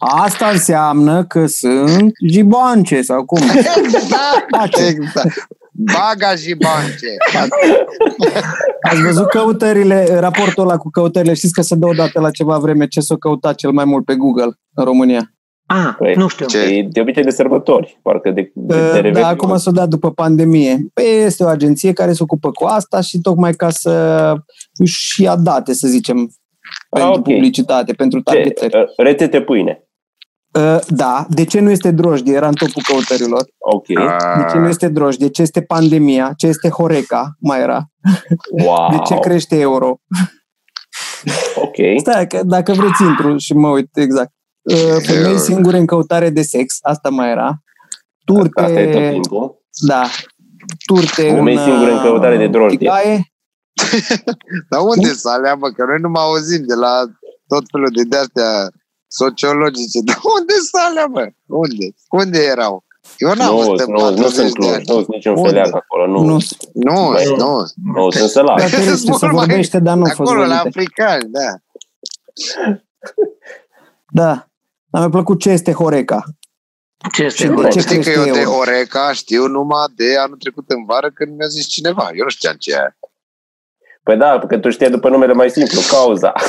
[SPEAKER 3] el.
[SPEAKER 1] Asta înseamnă că sunt jiboance sau cum?
[SPEAKER 3] Exact, exact. Baga și bance.
[SPEAKER 1] Ați văzut căutările, raportul ăla cu căutările, știți că se dă odată la ceva vreme ce s-a căutat cel mai mult pe Google în România?
[SPEAKER 2] Ah,
[SPEAKER 4] Păi,
[SPEAKER 2] nu știu.
[SPEAKER 3] Ce?
[SPEAKER 4] E de obicei de sărbători, parcă de, de, de
[SPEAKER 1] Da,
[SPEAKER 4] Revelion.
[SPEAKER 1] acum s-a dat după pandemie. Păi este o agenție care se ocupă cu asta și tocmai ca să își ia date, să zicem, pentru
[SPEAKER 4] ok.
[SPEAKER 1] publicitate, pentru
[SPEAKER 4] Ce?
[SPEAKER 1] targetări.
[SPEAKER 4] Uh, Rețete pâine.
[SPEAKER 1] Uh, Da, de ce nu este drojdie? Era în topul căutărilor.
[SPEAKER 4] Ok.
[SPEAKER 1] De ce nu este drojdie? De ce este pandemia? Ce este Horeca? Mai era.
[SPEAKER 4] Wow.
[SPEAKER 1] De ce crește euro?
[SPEAKER 4] Ok.
[SPEAKER 1] Stai, că dacă vreți intru și mă uit exact. Uh, Femei
[SPEAKER 3] Eu-
[SPEAKER 1] singure în căutare de sex, asta mai era.
[SPEAKER 4] Asta e tot
[SPEAKER 1] Turte,
[SPEAKER 4] timpul.
[SPEAKER 1] da, turte
[SPEAKER 4] Femei
[SPEAKER 1] în,
[SPEAKER 4] singure în căutare de drojdie.
[SPEAKER 1] tigaie. (laughs)
[SPEAKER 3] Dar unde să alea, bă? Că noi nu mai auzim de la tot felul de de-astea sociologice. (laughs) Dar unde să alea, bă? Unde? Unde erau? Eu n-am
[SPEAKER 4] Nu,
[SPEAKER 3] văzut în
[SPEAKER 4] nu, nu
[SPEAKER 3] 40
[SPEAKER 4] sunt
[SPEAKER 3] de
[SPEAKER 4] cluj,
[SPEAKER 3] ani.
[SPEAKER 4] nu sunt niciun
[SPEAKER 3] Unde?
[SPEAKER 4] feleac acolo, nu.
[SPEAKER 1] Nu.
[SPEAKER 3] Nu,
[SPEAKER 2] Băi,
[SPEAKER 3] nu.
[SPEAKER 4] Nu, sunt sălaci. (laughs)
[SPEAKER 1] Dacă este,
[SPEAKER 3] Sunt
[SPEAKER 1] se
[SPEAKER 3] mult mai-
[SPEAKER 1] vorbește, dar nu a fost
[SPEAKER 3] Acolo, la
[SPEAKER 1] vorbite.
[SPEAKER 3] africani, da.
[SPEAKER 1] Da. Dar mi-a plăcut ce este Horeca.
[SPEAKER 2] Ce este?
[SPEAKER 1] Și de
[SPEAKER 2] Horeca?
[SPEAKER 1] ce
[SPEAKER 3] Știi că
[SPEAKER 1] crește
[SPEAKER 3] eu de
[SPEAKER 1] euro?
[SPEAKER 3] Horeca știu numai de anul trecut în vară când mi-a zis cineva. Eu nu știam ce e aia.
[SPEAKER 4] Păi da, că tu știi după numele mai simplu, cauza. (laughs)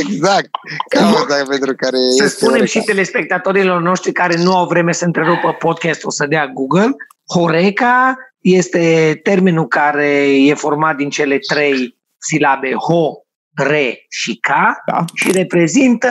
[SPEAKER 3] Exact. Cauza pentru care
[SPEAKER 2] Să
[SPEAKER 3] este
[SPEAKER 2] spunem
[SPEAKER 3] Horeca.
[SPEAKER 2] și telespectatorilor noștri care nu au vreme să întrerupă podcastul să dea Google, Horeca este termenul care e format din cele trei silabe ho, re și ca
[SPEAKER 1] Da.
[SPEAKER 2] și reprezintă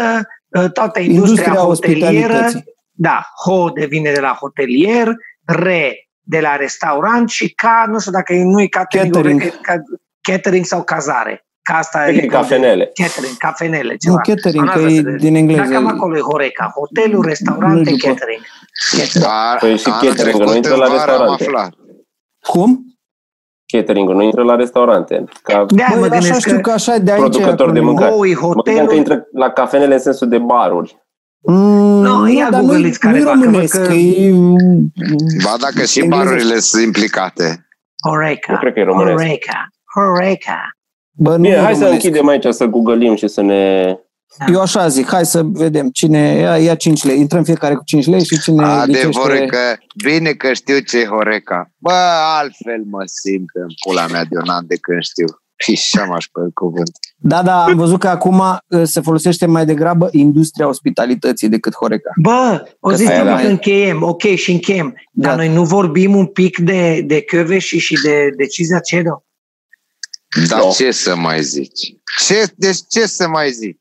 [SPEAKER 2] uh, toată industria,
[SPEAKER 1] Industria
[SPEAKER 2] hotelieră.
[SPEAKER 1] ospitalității.
[SPEAKER 2] Da, ho devine de la hotelier, re de la restaurant și ca, nu știu dacă nu e catering,
[SPEAKER 1] Catering.
[SPEAKER 2] cred că- catering sau cazare. Ca asta
[SPEAKER 4] Cred că e cafenele.
[SPEAKER 2] Catering, cafenele,
[SPEAKER 1] Nu,
[SPEAKER 2] ceva.
[SPEAKER 1] catering,
[SPEAKER 2] Am
[SPEAKER 1] că
[SPEAKER 2] asta
[SPEAKER 1] e
[SPEAKER 2] să vedem.
[SPEAKER 1] din engleză.
[SPEAKER 2] Dar cam acolo e Horeca. Hotelul, restaurante,
[SPEAKER 1] Nu după.
[SPEAKER 2] catering. catering.
[SPEAKER 3] Dar
[SPEAKER 4] Păi și
[SPEAKER 3] anul
[SPEAKER 4] catering-ul nu
[SPEAKER 3] trecut
[SPEAKER 4] intră
[SPEAKER 3] în
[SPEAKER 4] la
[SPEAKER 3] vară am
[SPEAKER 4] restaurante.
[SPEAKER 3] aflat.
[SPEAKER 1] Cum?
[SPEAKER 4] Catering-ul nu intră la restaurante. Ca
[SPEAKER 2] De aia mă
[SPEAKER 1] Băi, așa
[SPEAKER 2] gândesc
[SPEAKER 1] știu
[SPEAKER 2] că,
[SPEAKER 1] că așa e de aici.
[SPEAKER 4] producător de
[SPEAKER 1] acum.
[SPEAKER 4] mâncare.
[SPEAKER 2] Houi,
[SPEAKER 4] mă gândeam că
[SPEAKER 2] hotelul,
[SPEAKER 4] intră la cafenele în sensul de baruri.
[SPEAKER 1] Mm,
[SPEAKER 2] Nu, ia
[SPEAKER 1] dar
[SPEAKER 2] Google-iți
[SPEAKER 1] nu,
[SPEAKER 2] careva,
[SPEAKER 1] nu
[SPEAKER 2] că
[SPEAKER 1] românesc,
[SPEAKER 2] văd că-
[SPEAKER 1] că e...
[SPEAKER 3] Ba dacă și
[SPEAKER 1] Engleză.
[SPEAKER 3] barurile sunt implicate.
[SPEAKER 2] Horeca.
[SPEAKER 4] Nu cred că e românesc.
[SPEAKER 2] Horeca. Horeca.
[SPEAKER 1] Bă, nu
[SPEAKER 4] Bine,
[SPEAKER 1] e
[SPEAKER 4] hai să
[SPEAKER 1] românesc.
[SPEAKER 4] închidem aici, să googlim și să ne...
[SPEAKER 1] Eu așa zic, hai să vedem cine ia, ia 5 lei. Intrăm fiecare cu 5 lei și cine
[SPEAKER 3] Adevărul
[SPEAKER 1] ghicește...
[SPEAKER 3] că bine că știu ce e Horeca. Bă, altfel mă simt în pula mea de un an de când știu. Și așa m-aș pe cuvânt.
[SPEAKER 1] Da, da, am văzut că acum uh, se folosește mai degrabă industria ospitalității decât Horeca.
[SPEAKER 2] Bă, o
[SPEAKER 1] Că
[SPEAKER 2] zic
[SPEAKER 1] aia
[SPEAKER 2] eu
[SPEAKER 1] mai
[SPEAKER 2] că
[SPEAKER 1] e.
[SPEAKER 2] încheiem. Ok, și încheiem. Dar
[SPEAKER 1] Da.
[SPEAKER 2] noi nu vorbim un pic de, de Căveși și de decizia CEDO?
[SPEAKER 3] Dar
[SPEAKER 4] No.
[SPEAKER 3] ce să mai zici? Ce, deci ce să mai zici?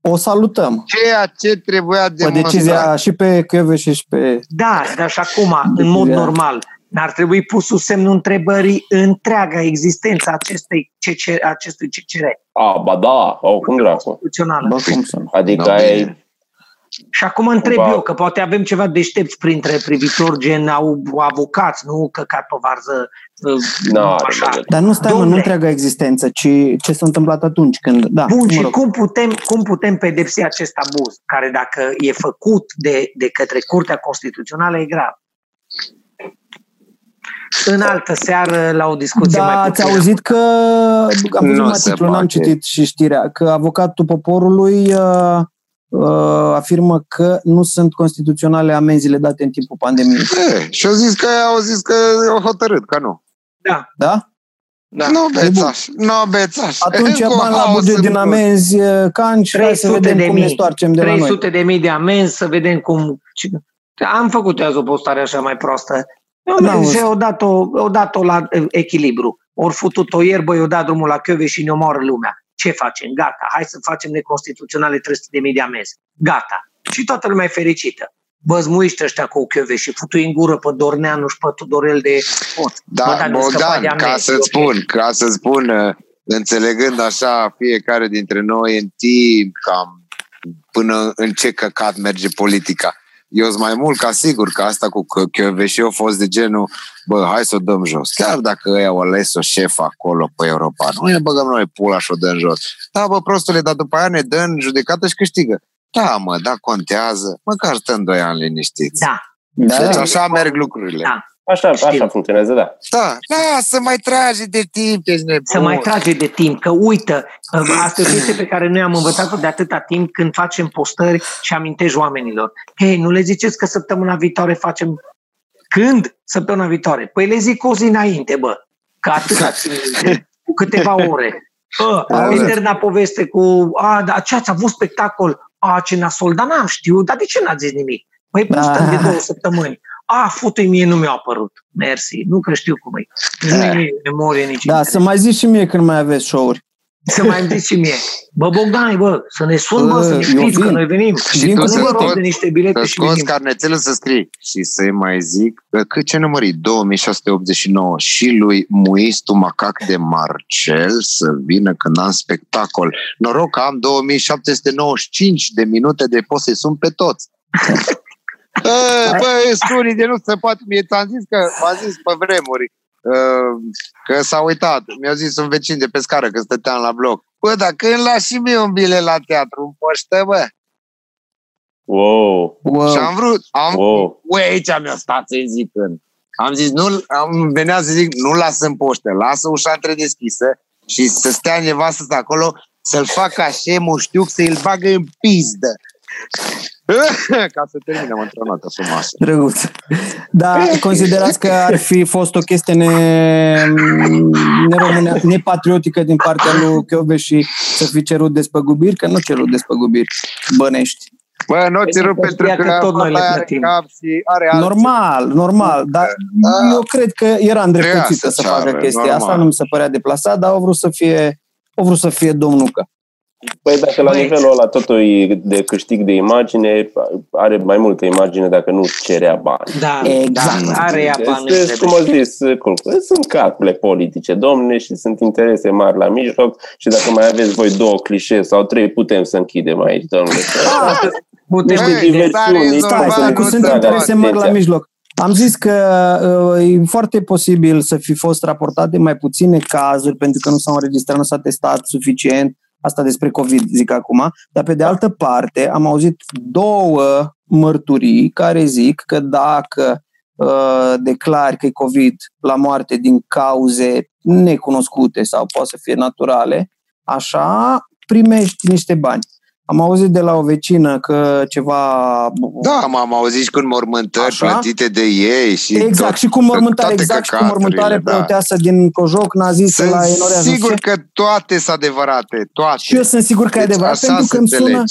[SPEAKER 1] O salutăm.
[SPEAKER 3] Ceea ce trebuia
[SPEAKER 1] Pe
[SPEAKER 3] demonstrat.
[SPEAKER 1] decizia și pe Căve și și pe...
[SPEAKER 2] Da, dar și acum, în mod
[SPEAKER 1] Decizia.
[SPEAKER 2] normal, n-ar trebui pus sub semnul întrebării întreaga existența acestei CCR, acestui CCR
[SPEAKER 4] A, ba da, au, cum dracu.
[SPEAKER 2] constituțională.
[SPEAKER 1] Bă, cum să nu?
[SPEAKER 4] Adică
[SPEAKER 3] No,
[SPEAKER 4] ai...
[SPEAKER 3] bine.
[SPEAKER 2] Și acum întreb
[SPEAKER 4] Cumva-
[SPEAKER 2] eu, că poate avem ceva deștepți printre privitori, gen au avocați, nu căcat o varză uh,
[SPEAKER 4] Na,
[SPEAKER 2] așa.
[SPEAKER 4] nu,
[SPEAKER 1] Dar nu stai, mă, nu
[SPEAKER 2] Domnule.
[SPEAKER 1] întreaga existență, ci ce s-a întâmplat atunci când... Da,
[SPEAKER 2] Bun,
[SPEAKER 1] mă
[SPEAKER 2] și
[SPEAKER 1] rog.
[SPEAKER 2] cum putem, cum putem pedepsi acest abuz, care dacă e făcut de, de către Curtea Constituțională e grav? În altă seară, la o discuție mai
[SPEAKER 1] Da, ați
[SPEAKER 2] puțin.
[SPEAKER 1] auzit că am văzut
[SPEAKER 3] Nu
[SPEAKER 1] un
[SPEAKER 3] se
[SPEAKER 1] articol, n-am
[SPEAKER 3] poate.
[SPEAKER 1] citit și știrea, că avocatul poporului uh, uh, afirmă că nu sunt constituționale amenziile date în timpul pandemiei.
[SPEAKER 3] E, și au zis că au zis că au hotărât, că nu.
[SPEAKER 2] Da,
[SPEAKER 1] Da?
[SPEAKER 2] da.
[SPEAKER 3] Nu bețaș, nu bețaș.
[SPEAKER 1] Atunci
[SPEAKER 3] Cu
[SPEAKER 1] bani la
[SPEAKER 3] haos
[SPEAKER 1] buget
[SPEAKER 3] în
[SPEAKER 1] din
[SPEAKER 3] gură.
[SPEAKER 1] amenzi, uh, canci, hai să
[SPEAKER 2] 300
[SPEAKER 1] vedem
[SPEAKER 2] de
[SPEAKER 1] cum ne
[SPEAKER 2] mii.
[SPEAKER 1] stoarcem de la noi.
[SPEAKER 2] 300 de mii de amenzi, să vedem cum... cine- Am făcut azi o postare așa mai proastă. Eu
[SPEAKER 1] N-am
[SPEAKER 2] mi
[SPEAKER 1] văzut.
[SPEAKER 2] o dat-o, o dat-o la eh, echilibru. Ori futut-o ierbă, i-o dat drumul la Chiove și ne omoară lumea. Ce facem? Gata, hai să facem neconstituționale 300 de mii de amenzi. Gata. Și toată lumea e fericită. Băzmuiște ăștia cu Chiove și futui în gură pe Dorneanu și pe Tudorel de pot. Bă,
[SPEAKER 3] Da,
[SPEAKER 2] dar nu scăpa
[SPEAKER 3] Bogdan,
[SPEAKER 2] de
[SPEAKER 3] ca
[SPEAKER 2] amenzi,
[SPEAKER 3] să-ți
[SPEAKER 2] e ok.
[SPEAKER 3] spun, ca să-ți spun, uh, înțelegând așa fiecare dintre noi în timp, cam până în ce căcat merge politica. Eu sunt mai mult ca sigur că asta cu și a fost de genul, bă, hai să o dăm jos. Chiar dacă ăia au ales o șef acolo pe Europa, nu ne băgăm noi pula și o dăm jos. Da, bă, prostule, dar după aia ne dă în judecată și câștigă. Da, mă, da, contează. Măcar stăm doi ani liniștiți.
[SPEAKER 2] Da.
[SPEAKER 3] da. Deci așa merg lucrurile.
[SPEAKER 2] Da.
[SPEAKER 4] Așa, așa funcționează, da.
[SPEAKER 3] Da, da, să mai trage de timp, ești nebun.
[SPEAKER 2] Să mai trage de timp, că uită, asta e o chestie pe care noi am învățat-o de atâta timp când facem postări și amintești oamenilor. Hei, nu le ziceți că săptămâna viitoare facem... Când? Săptămâna viitoare. Păi le zic o zi înainte, bă, că atâta (laughs) țin cu câteva ore. Bă, eterna poveste cu, a, dar ce ați avut spectacol? A, ce nasol, dar n-am știut, dar de ce n-ați zis nimic? Păi postăm de două săptămâni. A, fută mie nu mi-a apărut. Mersi. Nu că știu cum e. Nu e memorie nici
[SPEAKER 1] Da, interes. să mai zici și mie când mai aveți show-uri.
[SPEAKER 2] Să mai zici și mie. Bă, Bogdan, bă, să ne sun, bă, să ne știți că noi venim.
[SPEAKER 3] Și tu să scoți, de niște bilete să și scoți carnețelul să scrii. Și să mai zic, că ce numări? 2689 și lui Muistu Macac de Marcel să vină când am spectacol. Noroc că am 2795 de minute de pot să-i sun pe toți. (laughs) Bă, scurii de nu se poate. Mie ți-am zis că, m-a zis pe vremuri, că s-a uitat. Mi-a zis un vecin de pe scară că stăteam la bloc. Bă, dar când lași și mie un bilet la teatru, în poștă, bă?
[SPEAKER 4] Wow.
[SPEAKER 3] wow. Și am vrut, am, wow. Ui, aici mi-a stat să-i zic când. Am zis, nu, am venea să zic, nu lasă în poștă, lasă ușa întredeschisă și să stea nevastă acolo, să-l facă așa, mă știu, să-l bagă în pizdă. (laughs) Ca să terminăm într-o notă frumoasă.
[SPEAKER 1] Drăguț. Da, considerați că ar fi fost o chestie ne, neromâne, nepatriotică din partea lui Chiove și să fi cerut despăgubiri? Că nu cerut despăgubiri bănești.
[SPEAKER 3] Bă, nu cerut pentru că, că tot noi le plătim. Cap și are
[SPEAKER 1] normal, normal, dar da. eu cred că era îndreptățită să, să facă chestia normal. asta, nu mi se părea deplasat, dar au vrut să fie, au vrut să fie domnucă.
[SPEAKER 4] Păi dacă la nivelul ăla totul e de câștig de imagine, are mai multă imagine dacă nu cerea bani.
[SPEAKER 2] Da, exact. Da, are ea bani.
[SPEAKER 4] Deci, cum am zis, sunt calcule politice, domne, și sunt interese mari la mijloc și dacă mai aveți voi două clișee sau trei, putem să închidem aici, domnule. Ah,
[SPEAKER 1] putem de diversiuni. Stai, stai, cu sunt interese mari la mijloc. Am zis că uh, e foarte posibil să fi fost raportate mai puține cazuri pentru că nu s-au înregistrat, nu s-a testat suficient Asta despre COVID zic acum. Dar pe de altă parte am auzit două mărturii care zic că dacă uh, declari că e COVID la moarte din cauze necunoscute sau poate să fie naturale, așa primești niște bani. Am auzit de la o vecină că ceva...
[SPEAKER 3] Da, m-am auzit și cu mormântări Așa? plătite de ei. Și
[SPEAKER 1] exact, tot, și cu mormântare, exact, și cu mormântare da. preoteasă din Cojoc, n-a zis
[SPEAKER 3] sunt
[SPEAKER 1] la
[SPEAKER 3] Enorea sigur că toate sunt adevărate, toate.
[SPEAKER 1] Și eu sunt sigur că deci e adevărat, pentru că îmi sună...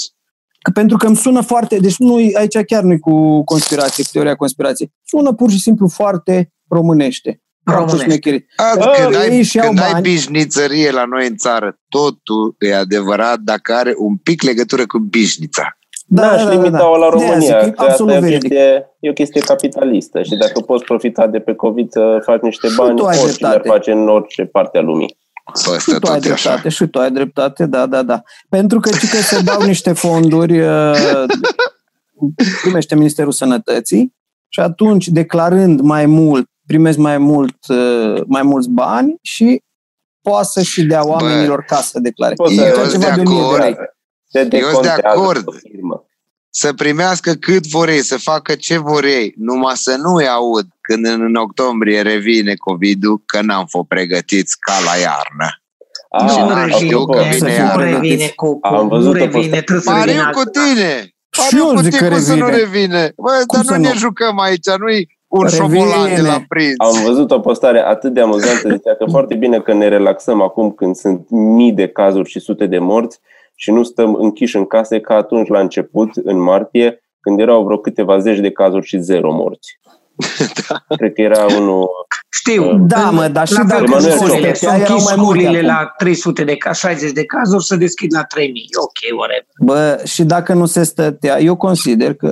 [SPEAKER 1] Că, pentru că îmi sună foarte... Deci nu aici chiar nu e cu conspirație, cu teoria conspirației. Sună pur și simplu foarte românește.
[SPEAKER 2] Românești.
[SPEAKER 3] când ai, când ai bișnițărie la noi în țară, totul e adevărat dacă are un pic legătură cu bișnița.
[SPEAKER 4] Da, da, și da, limita da, la România. De că asta e, o chestie, e o chestie capitalistă și dacă poți profita de pe COVID să faci niște bani, oricine ar face în orice parte a lumii.
[SPEAKER 1] Și tu ai dreptate, așa. și tu ai dreptate, da, da, da. Pentru că, că se dau niște fonduri, uh, primește Ministerul Sănătății și atunci, declarând mai mult primesc mai, mult, uh, mai mulți bani și poate să și dea oamenilor Bă, ca să declare.
[SPEAKER 3] Eu sunt de acord. Eu sunt de acord. Să primească cât vor ei, să facă ce vor ei, numai să nu-i aud când în octombrie revine COVID-ul că n-am fost pregătiți ca la iarnă.
[SPEAKER 2] A, nu revine, că vine nu revine cu, Am văzut nu revine, trebuie să
[SPEAKER 3] Pariu cu tine! Pariu cu tine cum să nu revine. Bă, dar nu ne jucăm aici, nu-i un șobolan de la prinț.
[SPEAKER 4] Am văzut o postare atât de amuzantă, zicea că (laughs) foarte bine că ne relaxăm acum când sunt mii de cazuri și sute de morți și nu stăm închiși în case ca atunci la început, în martie, când erau vreo câteva zeci de cazuri și zero morți. da. (laughs) Cred că era unul...
[SPEAKER 2] Știu,
[SPEAKER 1] uh, da, mă, dar și dacă
[SPEAKER 2] nu școlile, să închis școlile la 300 de cazuri, 60 de cazuri, să deschid la 3000. Ok, whatever.
[SPEAKER 1] Bă, și dacă nu se stătea, eu consider că,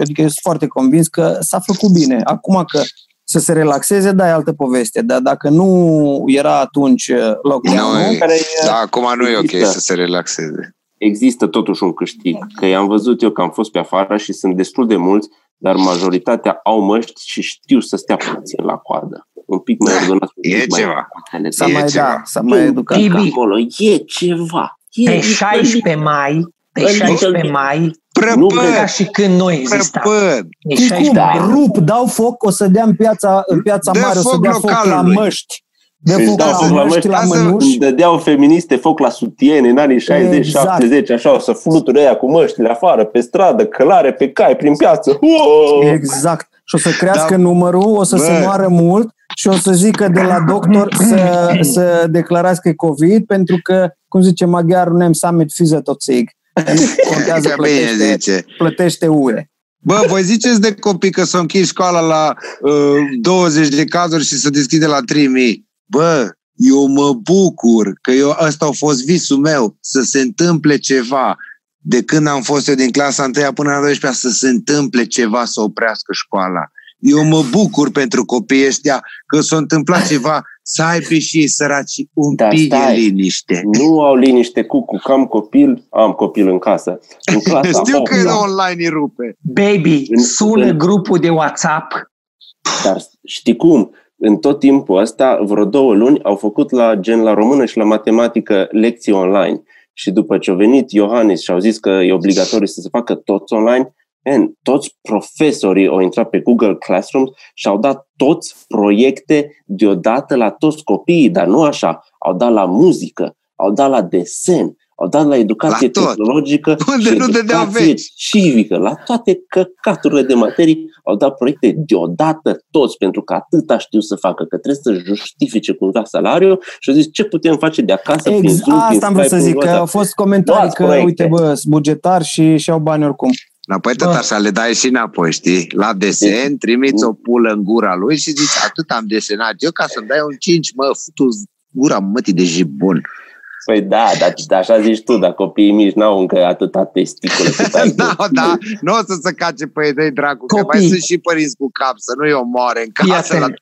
[SPEAKER 1] adică eu sunt foarte convins că s-a făcut bine. Acum că să se relaxeze, da, e altă poveste. Dar dacă nu era atunci lockdown
[SPEAKER 3] no, care da, acum nu e ok să se relaxeze.
[SPEAKER 4] există totuși un câștig. Că i-am văzut eu că am fost pe afară și sunt destul de mulți, dar majoritatea au măști și știu să stea puțin la coadă. Un pic mai ordonat. un
[SPEAKER 3] E
[SPEAKER 4] pic mai
[SPEAKER 3] ceva.
[SPEAKER 4] mai
[SPEAKER 1] S-a
[SPEAKER 3] E
[SPEAKER 1] mai,
[SPEAKER 3] ceva.
[SPEAKER 1] da, s-a mai educat.
[SPEAKER 2] Tibi.
[SPEAKER 4] acolo. E ceva. E,
[SPEAKER 2] Pe 16 mai, pe
[SPEAKER 4] Adică-
[SPEAKER 2] 16 mai,
[SPEAKER 4] Nu
[SPEAKER 3] Prăpăd,
[SPEAKER 2] ca și când noi existam.
[SPEAKER 3] prăpăd.
[SPEAKER 2] Pe
[SPEAKER 1] Știi cum?
[SPEAKER 2] 16 mai.
[SPEAKER 1] Rup, dau foc, o să dea în piața, în piața
[SPEAKER 3] Dă
[SPEAKER 1] mare, o să
[SPEAKER 3] foc
[SPEAKER 1] dea foc la
[SPEAKER 3] localului.
[SPEAKER 1] măști. De
[SPEAKER 4] Își
[SPEAKER 1] foc
[SPEAKER 4] dau
[SPEAKER 1] la
[SPEAKER 4] foc la
[SPEAKER 1] măști,
[SPEAKER 4] măști.
[SPEAKER 1] la
[SPEAKER 3] Lasă-
[SPEAKER 1] mănuși.
[SPEAKER 4] Îmi dădeau feministe foc la sutiene în anii 60,
[SPEAKER 1] Exact.
[SPEAKER 4] 70, așa, o să fluture aia cu măștile afară, pe stradă, călare, pe cai, prin piață. Uou!
[SPEAKER 1] Exact. Și o să crească
[SPEAKER 3] Da.
[SPEAKER 1] numărul, o să
[SPEAKER 3] Bă.
[SPEAKER 1] se moară mult și o să zică de la doctor să, să declarați că e COVID pentru că, cum zice maghiarul, nem summit fizetocig. Contează, (laughs)
[SPEAKER 3] Că bine
[SPEAKER 1] plătește,
[SPEAKER 3] zice.
[SPEAKER 1] plătește UE.
[SPEAKER 3] Bă, voi ziceți de copii că s-au închis școala la uh, 20 de cazuri și se deschide la 3000. Bă, eu mă bucur că eu, ăsta a fost visul meu, să se întâmple ceva. De când am fost eu din clasa 1 până la 12 să se întâmple ceva să oprească școala. Eu mă bucur pentru copiii ăștia că s-a întâmplat ceva să aibă și ei săraci un
[SPEAKER 4] Dar
[SPEAKER 3] pic de
[SPEAKER 4] stai.
[SPEAKER 3] liniște.
[SPEAKER 4] Nu au liniște cu cu am copil, am copil în casă. În (laughs) clasa
[SPEAKER 3] Știu
[SPEAKER 4] opt,
[SPEAKER 3] că
[SPEAKER 1] da.
[SPEAKER 3] online îi rupe.
[SPEAKER 2] Baby,
[SPEAKER 4] În-
[SPEAKER 2] sună
[SPEAKER 4] în-
[SPEAKER 2] grupul de WhatsApp.
[SPEAKER 4] Dar știi cum? În tot timpul ăsta, vreo două luni, au făcut la gen la română și la matematică lecții online. Și după ce a venit Iohannis și au zis că e obligatoriu să se facă toți online, man, toți profesorii au intrat pe Google Classroom și au dat toți proiecte deodată la toți copiii, dar nu așa. Au dat la muzică, au dat la desen, au dat la educație
[SPEAKER 3] La tot.
[SPEAKER 4] tehnologică (laughs)
[SPEAKER 3] Unde
[SPEAKER 4] și
[SPEAKER 3] nu dădeau
[SPEAKER 4] educație
[SPEAKER 3] veci.
[SPEAKER 4] civică. La toate căcaturile de materii au dat proiecte deodată toți, pentru că atâta știu să facă, că trebuie să justifice cumva salariul și au zis ce putem face de acasă prin
[SPEAKER 1] Exact,
[SPEAKER 4] Zoom, prin
[SPEAKER 1] asta am vrut să
[SPEAKER 4] Skype,
[SPEAKER 1] zic,
[SPEAKER 4] prin
[SPEAKER 1] că au
[SPEAKER 4] WhatsApp.
[SPEAKER 1] fost comentarii
[SPEAKER 4] Luați
[SPEAKER 1] că,
[SPEAKER 4] proiecte.
[SPEAKER 1] uite, bă, sunt bugetar și și-au bani oricum.
[SPEAKER 3] Apoi tot
[SPEAKER 2] Bă.
[SPEAKER 3] așa le dai și înapoi, știi? La desen, trimiți o pulă în gura lui și zici, atât am desenat eu ca să-mi dai un 5, mă, futu gura mătii de jibun.
[SPEAKER 4] Păi da, dar dar așa zici tu, dar copiii mici n-au încă atâta testicule cât ai (laughs) tu.
[SPEAKER 3] da, da, nu o să se cace pe ei, dă dracu, că
[SPEAKER 2] Copii.
[SPEAKER 3] mai sunt și părinți cu cap, să nu-i omoare în
[SPEAKER 2] Fii
[SPEAKER 3] casă la
[SPEAKER 2] atent.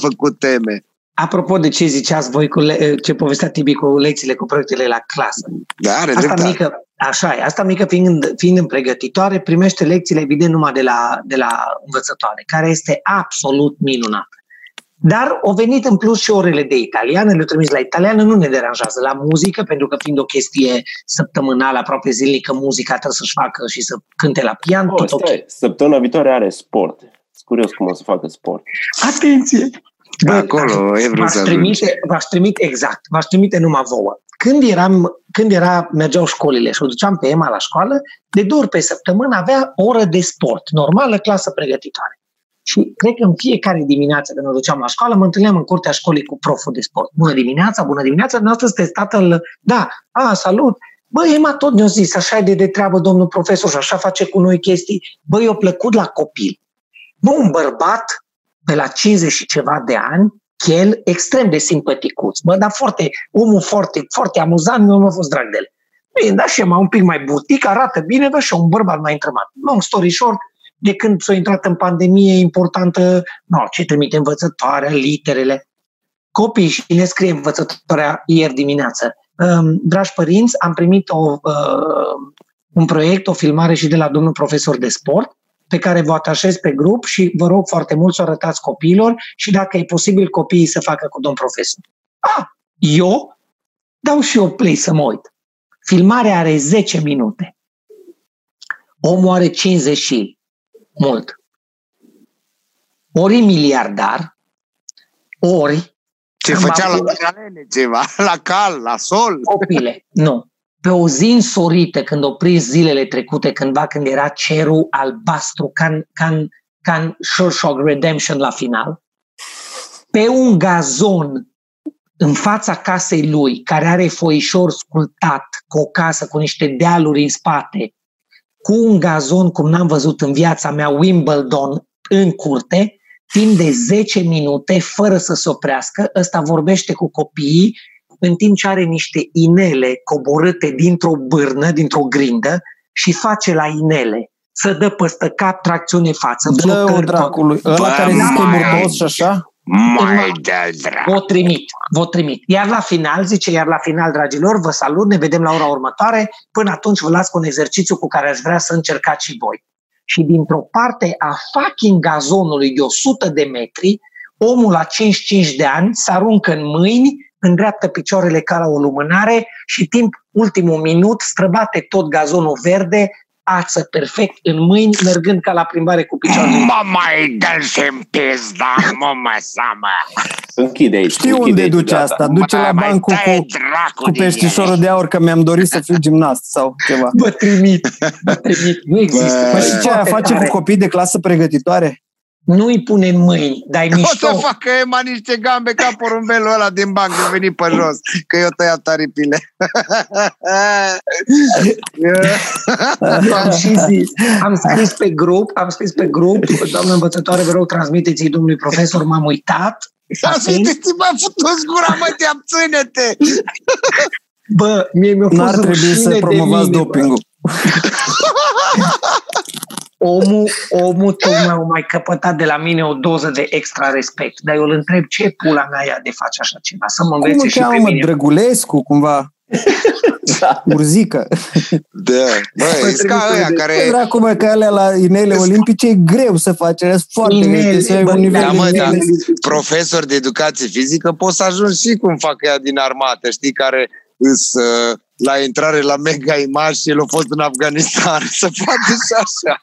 [SPEAKER 3] făcut teme.
[SPEAKER 2] Apropo de ce ziceați voi, cu le- ce povestea Tibi cu lecțiile, cu proiectele la clasă.
[SPEAKER 3] Da, are
[SPEAKER 2] Asta
[SPEAKER 3] dreptate.
[SPEAKER 2] mică, așa e, asta mică fiind, fiind în pregătitoare, primește lecțiile evident numai de la, de la învățătoare, care este absolut minunată. Dar au venit în plus și orele de italiană, le-au trimis la italiană, nu ne deranjează la muzică, pentru că fiind o chestie săptămânală, aproape zilnică, muzica trebuie să-și facă și să cânte la pian,
[SPEAKER 4] Oh,
[SPEAKER 2] tot ok.
[SPEAKER 4] stai, săptămâna viitoare are sport. Sunt curios cum o să facă sport.
[SPEAKER 2] Atenție! Bă,
[SPEAKER 3] Acolo e vrut
[SPEAKER 2] v-aș
[SPEAKER 3] să ajungi.
[SPEAKER 2] trimite, v-aș trimite, exact, v-aș trimite numai vouă. Când, eram, când era, mergeau școlile și o duceam pe Emma la școală, de două ori pe săptămână avea o oră de sport, normală, clasă pregătitoare. Și cred că în fiecare dimineață când o duceam la școală, mă întâlneam în curtea școlii cu proful de sport. Bună dimineața, bună dimineața, noastră sunteți tatăl, da, a, salut. Bă, Emma tot ne-a zis, așa e de, de treabă domnul profesor și așa face cu noi chestii. Bă, i-a plăcut la copil. Bă, un bărbat pe la 50 și ceva de ani, chel, extrem de simpaticuț, bă, dar foarte, omul foarte, foarte amuzant, nu m-a fost drag de el. Bine, da și mai un pic mai butic, arată bine, da și un bărbat mai întrebat. Long story short, de când s-a intrat în pandemie importantă, no, ce trimite învățătoarea, literele. Copii și ne scrie învățătoarea ieri dimineață. Um, dragi părinți, am primit o, uh, un proiect, o filmare și de la domnul profesor de sport, pe care vă atașez pe grup și vă rog foarte mult să o arătați copiilor și dacă e posibil copiii să facă cu domn profesor. Ah, eu dau și eu play să mă uit. Filmarea are 10 minute. Omul are 50 și mult. Ori e miliardar, ori
[SPEAKER 3] Ce
[SPEAKER 2] Am
[SPEAKER 3] făcea la
[SPEAKER 2] avut-
[SPEAKER 3] paralele ceva, (laughs) la cal, la sol.
[SPEAKER 2] copile. Nu. Pe o zi însorită, când o prins zilele trecute, cândva când era cerul albastru, ca în, ca în, ca în Shawshank Redemption la final, pe un gazon în fața casei lui, care are foișor sculptat, cu o casă cu niște dealuri în spate, cu un gazon cum n-am văzut în viața mea, Wimbledon, în curte, timp de 10 minute, fără să se oprească, ăsta vorbește cu copiii, în timp ce are niște inele coborâte dintr-o bârnă, dintr-o grindă, și face la inele. Să dă păstă cap, tracțiune față,
[SPEAKER 1] Dă-o
[SPEAKER 2] flotări, tot.
[SPEAKER 1] dracului. Ăla
[SPEAKER 3] Bă,
[SPEAKER 1] care zice că e
[SPEAKER 3] mai-
[SPEAKER 1] burtos și așa?
[SPEAKER 3] Mai de dracu.
[SPEAKER 2] Vă trimit, vă trimit. Iar la final, zice, iar la final, dragilor, vă salut, ne vedem la ora următoare. Până atunci vă las cu un exercițiu cu care aș vrea să încercați și voi. Și dintr-o parte a fucking gazonului de 100 de metri, omul la 55 de ani se aruncă în mâini, îndreaptă picioarele ca la o lumânare și timp ultimul minut străbate tot gazonul verde, ață perfect în mâini, mergând ca la plimbare cu picioarele.
[SPEAKER 3] Mă mai dă și în pizda, mă mă seamă.
[SPEAKER 4] Închide aici.
[SPEAKER 1] Știu
[SPEAKER 4] închide
[SPEAKER 1] unde
[SPEAKER 4] aici
[SPEAKER 1] duce
[SPEAKER 4] data.
[SPEAKER 1] asta. Duce la
[SPEAKER 3] Mai
[SPEAKER 1] bancul
[SPEAKER 3] taie
[SPEAKER 1] cu,
[SPEAKER 3] dracu
[SPEAKER 1] cu
[SPEAKER 3] din
[SPEAKER 1] peștișorul
[SPEAKER 3] ele.
[SPEAKER 1] de aur, că mi-am dorit să fiu gimnast sau ceva.
[SPEAKER 2] Vă trimit, vă trimit. Nu există.
[SPEAKER 3] Bă,
[SPEAKER 1] Păi
[SPEAKER 2] E
[SPEAKER 1] și ce aia
[SPEAKER 2] foarte
[SPEAKER 1] face
[SPEAKER 2] tare.
[SPEAKER 1] cu copii de clasă pregătitoare?
[SPEAKER 2] Nu îi pune în mâini, dar e
[SPEAKER 3] O
[SPEAKER 2] mișto.
[SPEAKER 3] să facă Ema niște gambe ca porumbelul ăla din banc de venit pe jos, că eu tăiat aripile.
[SPEAKER 2] am și zis, am scris pe grup, am scris pe grup, doamnă învățătoare, vă rog, transmiteți-i domnului profesor, m-am uitat.
[SPEAKER 3] Am zis, te mai făcut gura, mă, te ține-te!
[SPEAKER 2] Bă, mie mi-a fost
[SPEAKER 1] N-ar trebui
[SPEAKER 2] rușine
[SPEAKER 1] să
[SPEAKER 2] de
[SPEAKER 1] promovați
[SPEAKER 2] mine, bă.
[SPEAKER 1] dopingul. (laughs)
[SPEAKER 2] Omul, omul tocmai a mai căpătat de la mine o doză de extra respect, dar eu îl întreb ce pula mea ea de face așa ceva, să mă
[SPEAKER 1] Cum
[SPEAKER 2] învețe
[SPEAKER 1] îl
[SPEAKER 2] și pe
[SPEAKER 1] cheamă, mă,
[SPEAKER 2] mine.
[SPEAKER 1] Drăgulescu, cumva?
[SPEAKER 4] Da.
[SPEAKER 1] Urzică.
[SPEAKER 3] Da, băi, e ca ăia care...
[SPEAKER 1] Care... Dracu, mă, că alea la inele olimpice e greu să faci, e foarte
[SPEAKER 2] Inele,
[SPEAKER 1] greu, să ai
[SPEAKER 2] bă,
[SPEAKER 1] un nivel
[SPEAKER 3] da,
[SPEAKER 1] de
[SPEAKER 3] mă,
[SPEAKER 1] inele.
[SPEAKER 3] da. profesor de educație fizică, poți să ajungi și cum fac ea din armată, știi, care îs uh, la intrare la mega imaj și el a fost în Afganistan, (laughs) să poate și așa.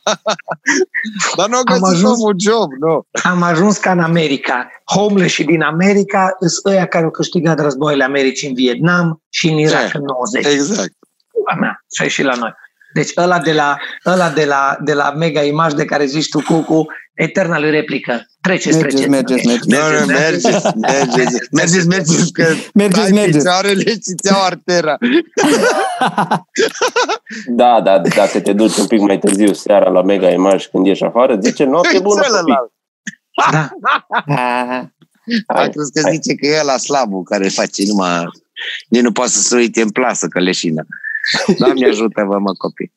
[SPEAKER 3] Dar nu a găsit
[SPEAKER 2] ajuns-
[SPEAKER 3] omul job, nu.
[SPEAKER 2] Am ajuns ca în America. Homeless și din America sunt ăia care au câștigat războiile Americii în Vietnam și în Irak
[SPEAKER 3] Da.
[SPEAKER 2] în 90.
[SPEAKER 3] Exact.
[SPEAKER 2] Pula mea, și a ieșit la noi. Deci ăla de la, ăla de la, de la mega imaj de care zici tu, Cucu, eterna lui replică. Treceți,
[SPEAKER 1] Mergeți,
[SPEAKER 2] treceți.
[SPEAKER 1] mergeți, mergeți.
[SPEAKER 3] Nu, nu, mergeți, mergeți, mergeți, mergeți, că
[SPEAKER 1] Mergeți,
[SPEAKER 3] ai
[SPEAKER 1] mergeți.
[SPEAKER 3] picioarele și ți-au artera. (laughs)
[SPEAKER 4] Da, da, dacă te duci un pic mai târziu seara la Mega Image când ieși afară, zice noapte bună copii.
[SPEAKER 3] Celălalt.
[SPEAKER 2] Da. (laughs)
[SPEAKER 3] A
[SPEAKER 4] Hai,
[SPEAKER 3] crezut că
[SPEAKER 4] hai.
[SPEAKER 3] zice că e la slabul care face numai... Nici nu poate să se uite în plasă, că leșină. Doamne ajută-vă, mă, copii.